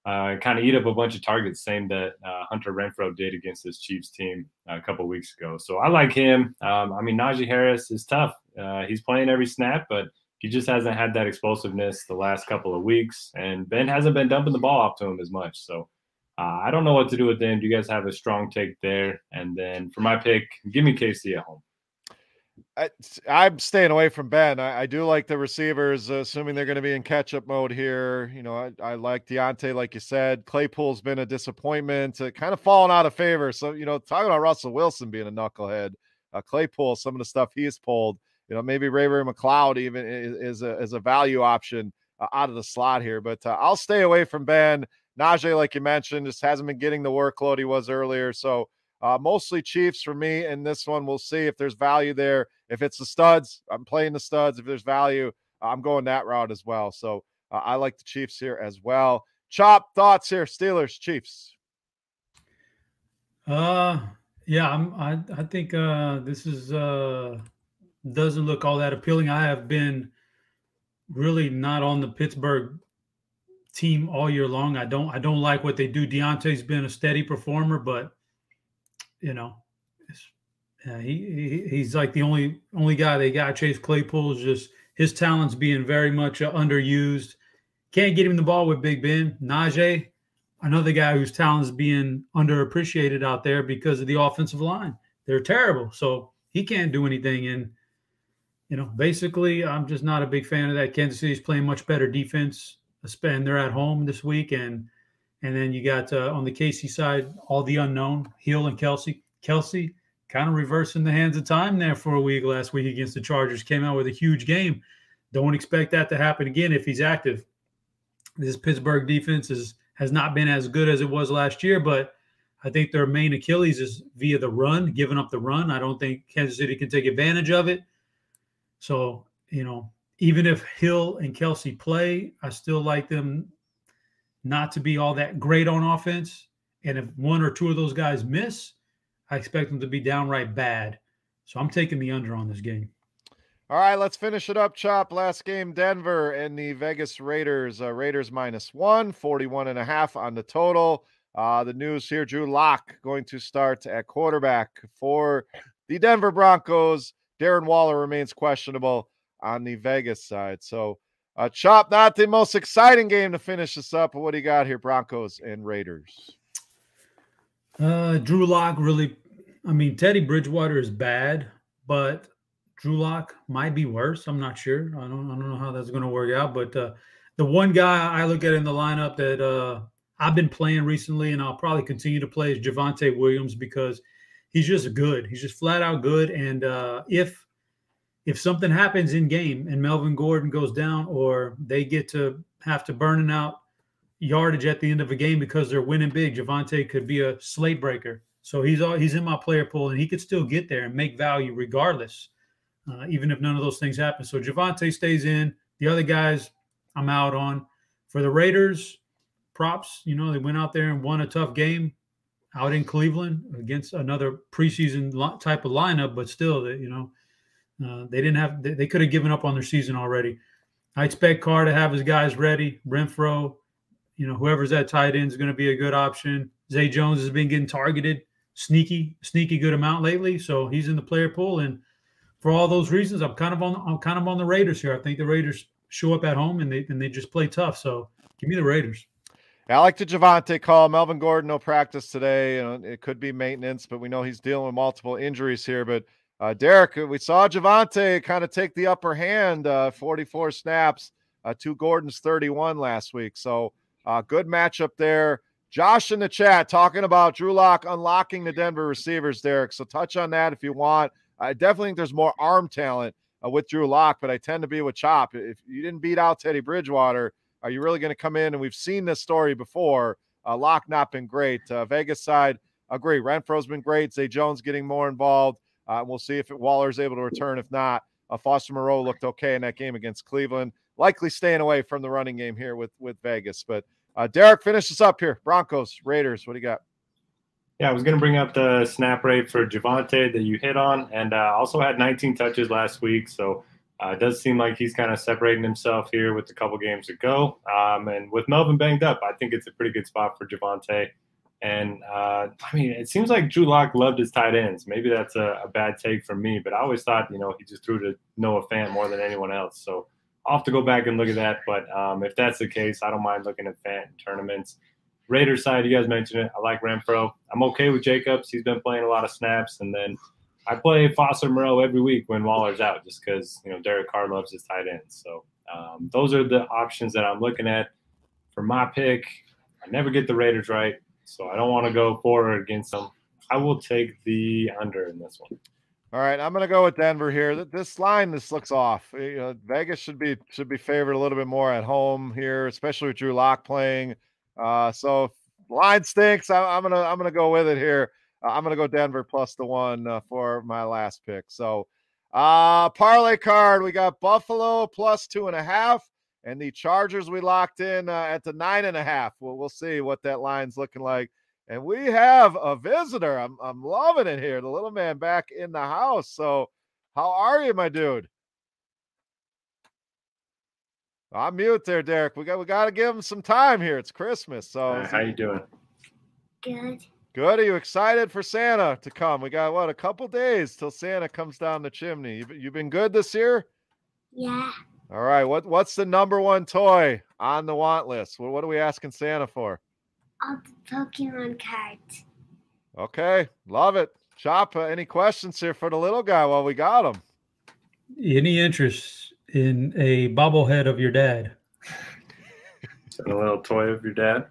uh, kind of eat up a bunch of targets, same that uh, Hunter Renfrow did against this Chiefs team a couple weeks ago. So I like him. Um, I mean, Najee Harris is tough. Uh, he's playing every snap, but he just hasn't had that explosiveness the last couple of weeks, and Ben hasn't been dumping the ball off to him as much. So uh, I don't know what to do with them. Do you guys have a strong take there? And then for my pick, give me KC at home. I, am staying away from Ben. I, I, do like the receivers, uh, assuming they're going to be in catch-up mode here. You know, I, I, like Diontae, like you said. Claypool's been a disappointment, uh, kind of fallen out of favor. So, you know, talking about Russell Wilson being a knucklehead, uh, Claypool, some of the stuff he's pulled – you know, maybe Ray Ray McCloud even is, is a is a value option uh, out of the slot here. But uh, I'll stay away from Ben. Najee, like you mentioned, just hasn't been getting the workload he was earlier. So uh, mostly Chiefs for me in this one. We'll see if there's value there. If it's the studs, I'm playing the studs. If there's value, I'm going that route as well. So uh, I like the Chiefs here as well. Chop thoughts here, Steelers, Chiefs. Uh, yeah, I'm. I I think uh this is uh doesn't look all that appealing. I have been really not on the Pittsburgh team all year long. I don't I don't like what they do. Diontae's been a steady performer, but you know, he, he he's like the only only guy they got. Chase Claypool is just his talents being very much uh, underused. Can't get him the ball with Big Ben. Najee, another guy whose talents being underappreciated out there because of the offensive line. They're terrible, so he can't do anything. And you know, basically, I'm just not a big fan of that. Kansas City's playing much better defense. And they're at home this week, and And then you got uh, on the KC side, all the unknown, Hill and Kelce. Kelce kind of reversing the hands of time there for a week last week against the Chargers. Came out with a huge game. Don't expect that to happen again if he's active. This Pittsburgh defense is has not been as good as it was last year, but I think their main Achilles is via the run, giving up the run. I don't think Kansas City can take advantage of it. So, you know, even if Hill and Kelce play, I still like them not to be all that great on offense. And if one or two of those guys miss, I expect them to be downright bad. So I'm taking the under on this game. All right, let's finish it up, Chop. Last game, Denver and the Vegas Raiders. Uh, Raiders minus one, 41 and a half on the total. Uh, the news here Drew Lock going to start at quarterback for the Denver Broncos. Darren Waller remains questionable on the Vegas side. So, uh, Chop, not the most exciting game to finish this up, but what do you got here, Broncos and Raiders? Uh, Drew Lock really, I mean, Teddy Bridgewater is bad, but Drew Lock might be worse. I'm not sure. I don't, I don't know how that's going to work out, but uh, the one guy I look at in the lineup that uh, I've been playing recently, and I'll probably continue to play is Javonte Williams because he's just good. He's just flat out good. And uh, if if something happens in game and Melvin Gordon goes down, or they get to have to burning out yardage at the end of a game because they're winning big, Javonte could be a slate breaker. So he's all, he's in my player pool, and he could still get there and make value regardless, uh, even if none of those things happen. So Javonte stays in. The other guys, I'm out on. For the Raiders, props. You know, they went out there and won a tough game out in Cleveland against another preseason type of lineup, but still, you know, uh, they didn't have. They, they could have given up on their season already. I expect Carr to have his guys ready. Renfrow, you know, whoever's at tight end is going to be a good option. Zay Jones has been getting targeted, sneaky, sneaky good amount lately, so he's in the player pool. And for all those reasons, I'm kind of on. I'm kind of on the Raiders here. I think the Raiders show up at home and they and they just play tough. So give me the Raiders. I like the Javonte call. Melvin Gordon, no practice today. Know, it could be maintenance, but we know he's dealing with multiple injuries here. But uh, Derek, we saw Javonte kind of take the upper hand, uh, 44 snaps uh, to Gordon's 31 last week. So uh, good matchup there. Josh in the chat talking about Drew Lock unlocking the Denver receivers, Derek. So touch on that if you want. I definitely think there's more arm talent uh, with Drew Lock, but I tend to be with Chop. If you didn't beat out Teddy Bridgewater, are you really going to come in? And we've seen this story before. Uh, Lock not been great. Uh, Vegas side, agree. Renfrow's been great. Zay Jones getting more involved. Uh, we'll see if Waller's able to return. If not, uh, Foster Moreau looked okay in that game against Cleveland. Likely staying away from the running game here with with Vegas. But uh, Derek, finish us up here. Broncos, Raiders. What do you got? Yeah, I was going to bring up the snap rate for Javonte that you hit on, and uh, also had 19 touches last week. So uh, it does seem like he's kind of separating himself here with a couple games to go. Um, and with Melvin banged up, I think it's a pretty good spot for Javonte. And uh, I mean, it seems like Drew Lock loved his tight ends. Maybe that's a, a, bad take from me, but I always thought, you know, he just threw to Noah Fant more than anyone else. So I'll have to go back and look at that. But um, if that's the case, I don't mind looking at Fant tournaments. Raiders side, you guys mentioned it. I like Renfrow. I'm okay with Jacobs. He's been playing a lot of snaps. And then I play Foster Moreau every week when Waller's out, just because you know Derek Carr loves his tight ends. So um, those are the options that I'm looking at for my pick. I never get the Raiders right, so I don't want to go forward against them. I will take the under in this one. All right, I'm going to go with Denver here. This line, this looks off. You know, Vegas should be should be favored a little bit more at home here, especially with Drew Lock playing. Uh, so line stinks. I, I'm gonna I'm gonna go with it here. Uh, I'm going to go Denver plus the one uh, for my last pick. So, uh, parlay card, we got Buffalo plus two and a half, and the Chargers we locked in uh, at the nine and a half. Well, we'll see what that line's looking like. And we have a visitor. I'm, I'm loving it here. The little man back in the house. So, how are you, my dude? I'm mute there, Derek. We got we got to give him some time here. It's Christmas, so how you doing? Good. Good. Are you excited for Santa to come? We got what a couple days till Santa comes down the chimney. You you been good this year? Yeah. All right. What what's the number one toy on the want list? What what are we asking Santa for? All the Pokemon cards. Okay, love it. Chop. Uh, any questions here for the little guy while we got him? Any interest in a bobblehead of your dad? a little toy of your dad.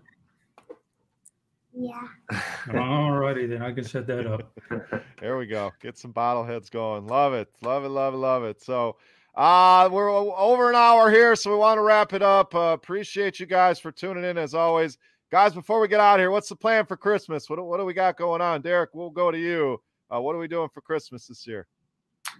Yeah. [LAUGHS] All righty, then I can set that up. [LAUGHS] there we go. Get some bottleheads going. Love it. Love it. Love it. Love it. So, uh, we're over an hour here, so we want to wrap it up. Uh, appreciate you guys for tuning in as always. Guys, before we get out of here, what's the plan for Christmas? What, what do we got going on? Derek, we'll go to you. Uh, what are we doing for Christmas this year?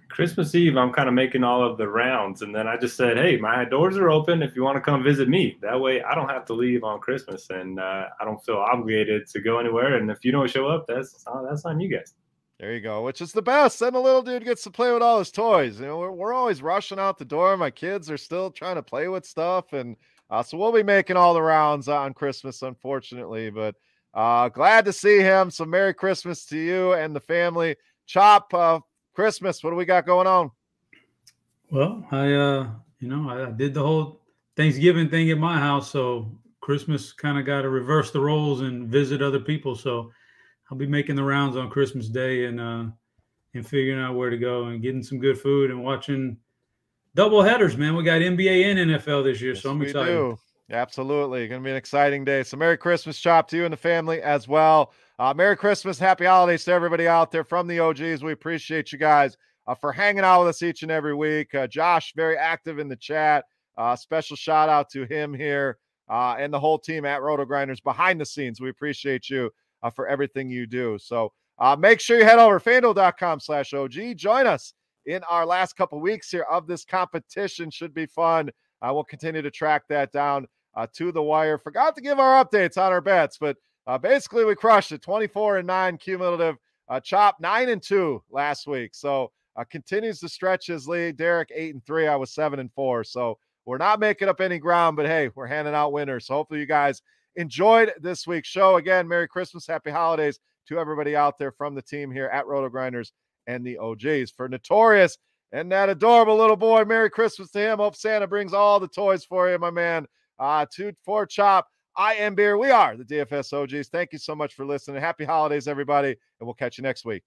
Christmas Eve, I'm kind of making all of the rounds. And then I just said, hey, my doors are open if you want to come visit me. That way I don't have to leave on Christmas and uh, I don't feel obligated to go anywhere. And if you don't show up, that's, uh, that's on you guys. There you go, which is the best. Then the little dude gets to play with all his toys. You know, we're, we're always rushing out the door. My kids are still trying to play with stuff. And uh, so we'll be making all the rounds on Christmas, unfortunately. But uh, glad to see him. So Merry Christmas to you and the family. Chop, uh, Christmas, what do we got going on? Well, I uh, you know, I, I did the whole Thanksgiving thing at my house, so Christmas kind of got to reverse the roles and visit other people. So I'll be making the rounds on Christmas Day and uh and figuring out where to go and getting some good food and watching double headers, man. We got NBA and NFL this year, Yes, so I'm excited. do. Absolutely. Going to be an exciting day. So, Merry Christmas, Chop, to you and the family as well. Uh, Merry Christmas. Happy holidays to everybody out there from the OGs. We appreciate you guys uh, for hanging out with us each and every week. Uh, Josh, very active in the chat. Uh, special shout out to him here uh, and the whole team at RotoGrinders behind the scenes. We appreciate you uh, for everything you do. So, make sure you head over fanduel.com slash OG. Join us in our last couple weeks here of this competition. Should be fun. I will continue to track that down uh, to the wire. Forgot to give our updates on our bets, but uh, basically we crushed it 24 and 9 cumulative. Uh, chop 9 and 2 last week. So uh, continues to stretch his lead. Derek 8 and 3. I was 7 and 4. So we're not making up any ground, but hey, we're handing out winners. So hopefully you guys enjoyed this week's show. Again, Merry Christmas, Happy Holidays to everybody out there from the team here at RotoGrinders and the OGs. For Notorious and that adorable little boy, Merry Christmas to him. Hope Santa brings all the toys for you, my man. Uh, two, four, chop. I am beer. We are the DFS OGs. Thank you so much for listening. Happy holidays, everybody, and we'll catch you next week.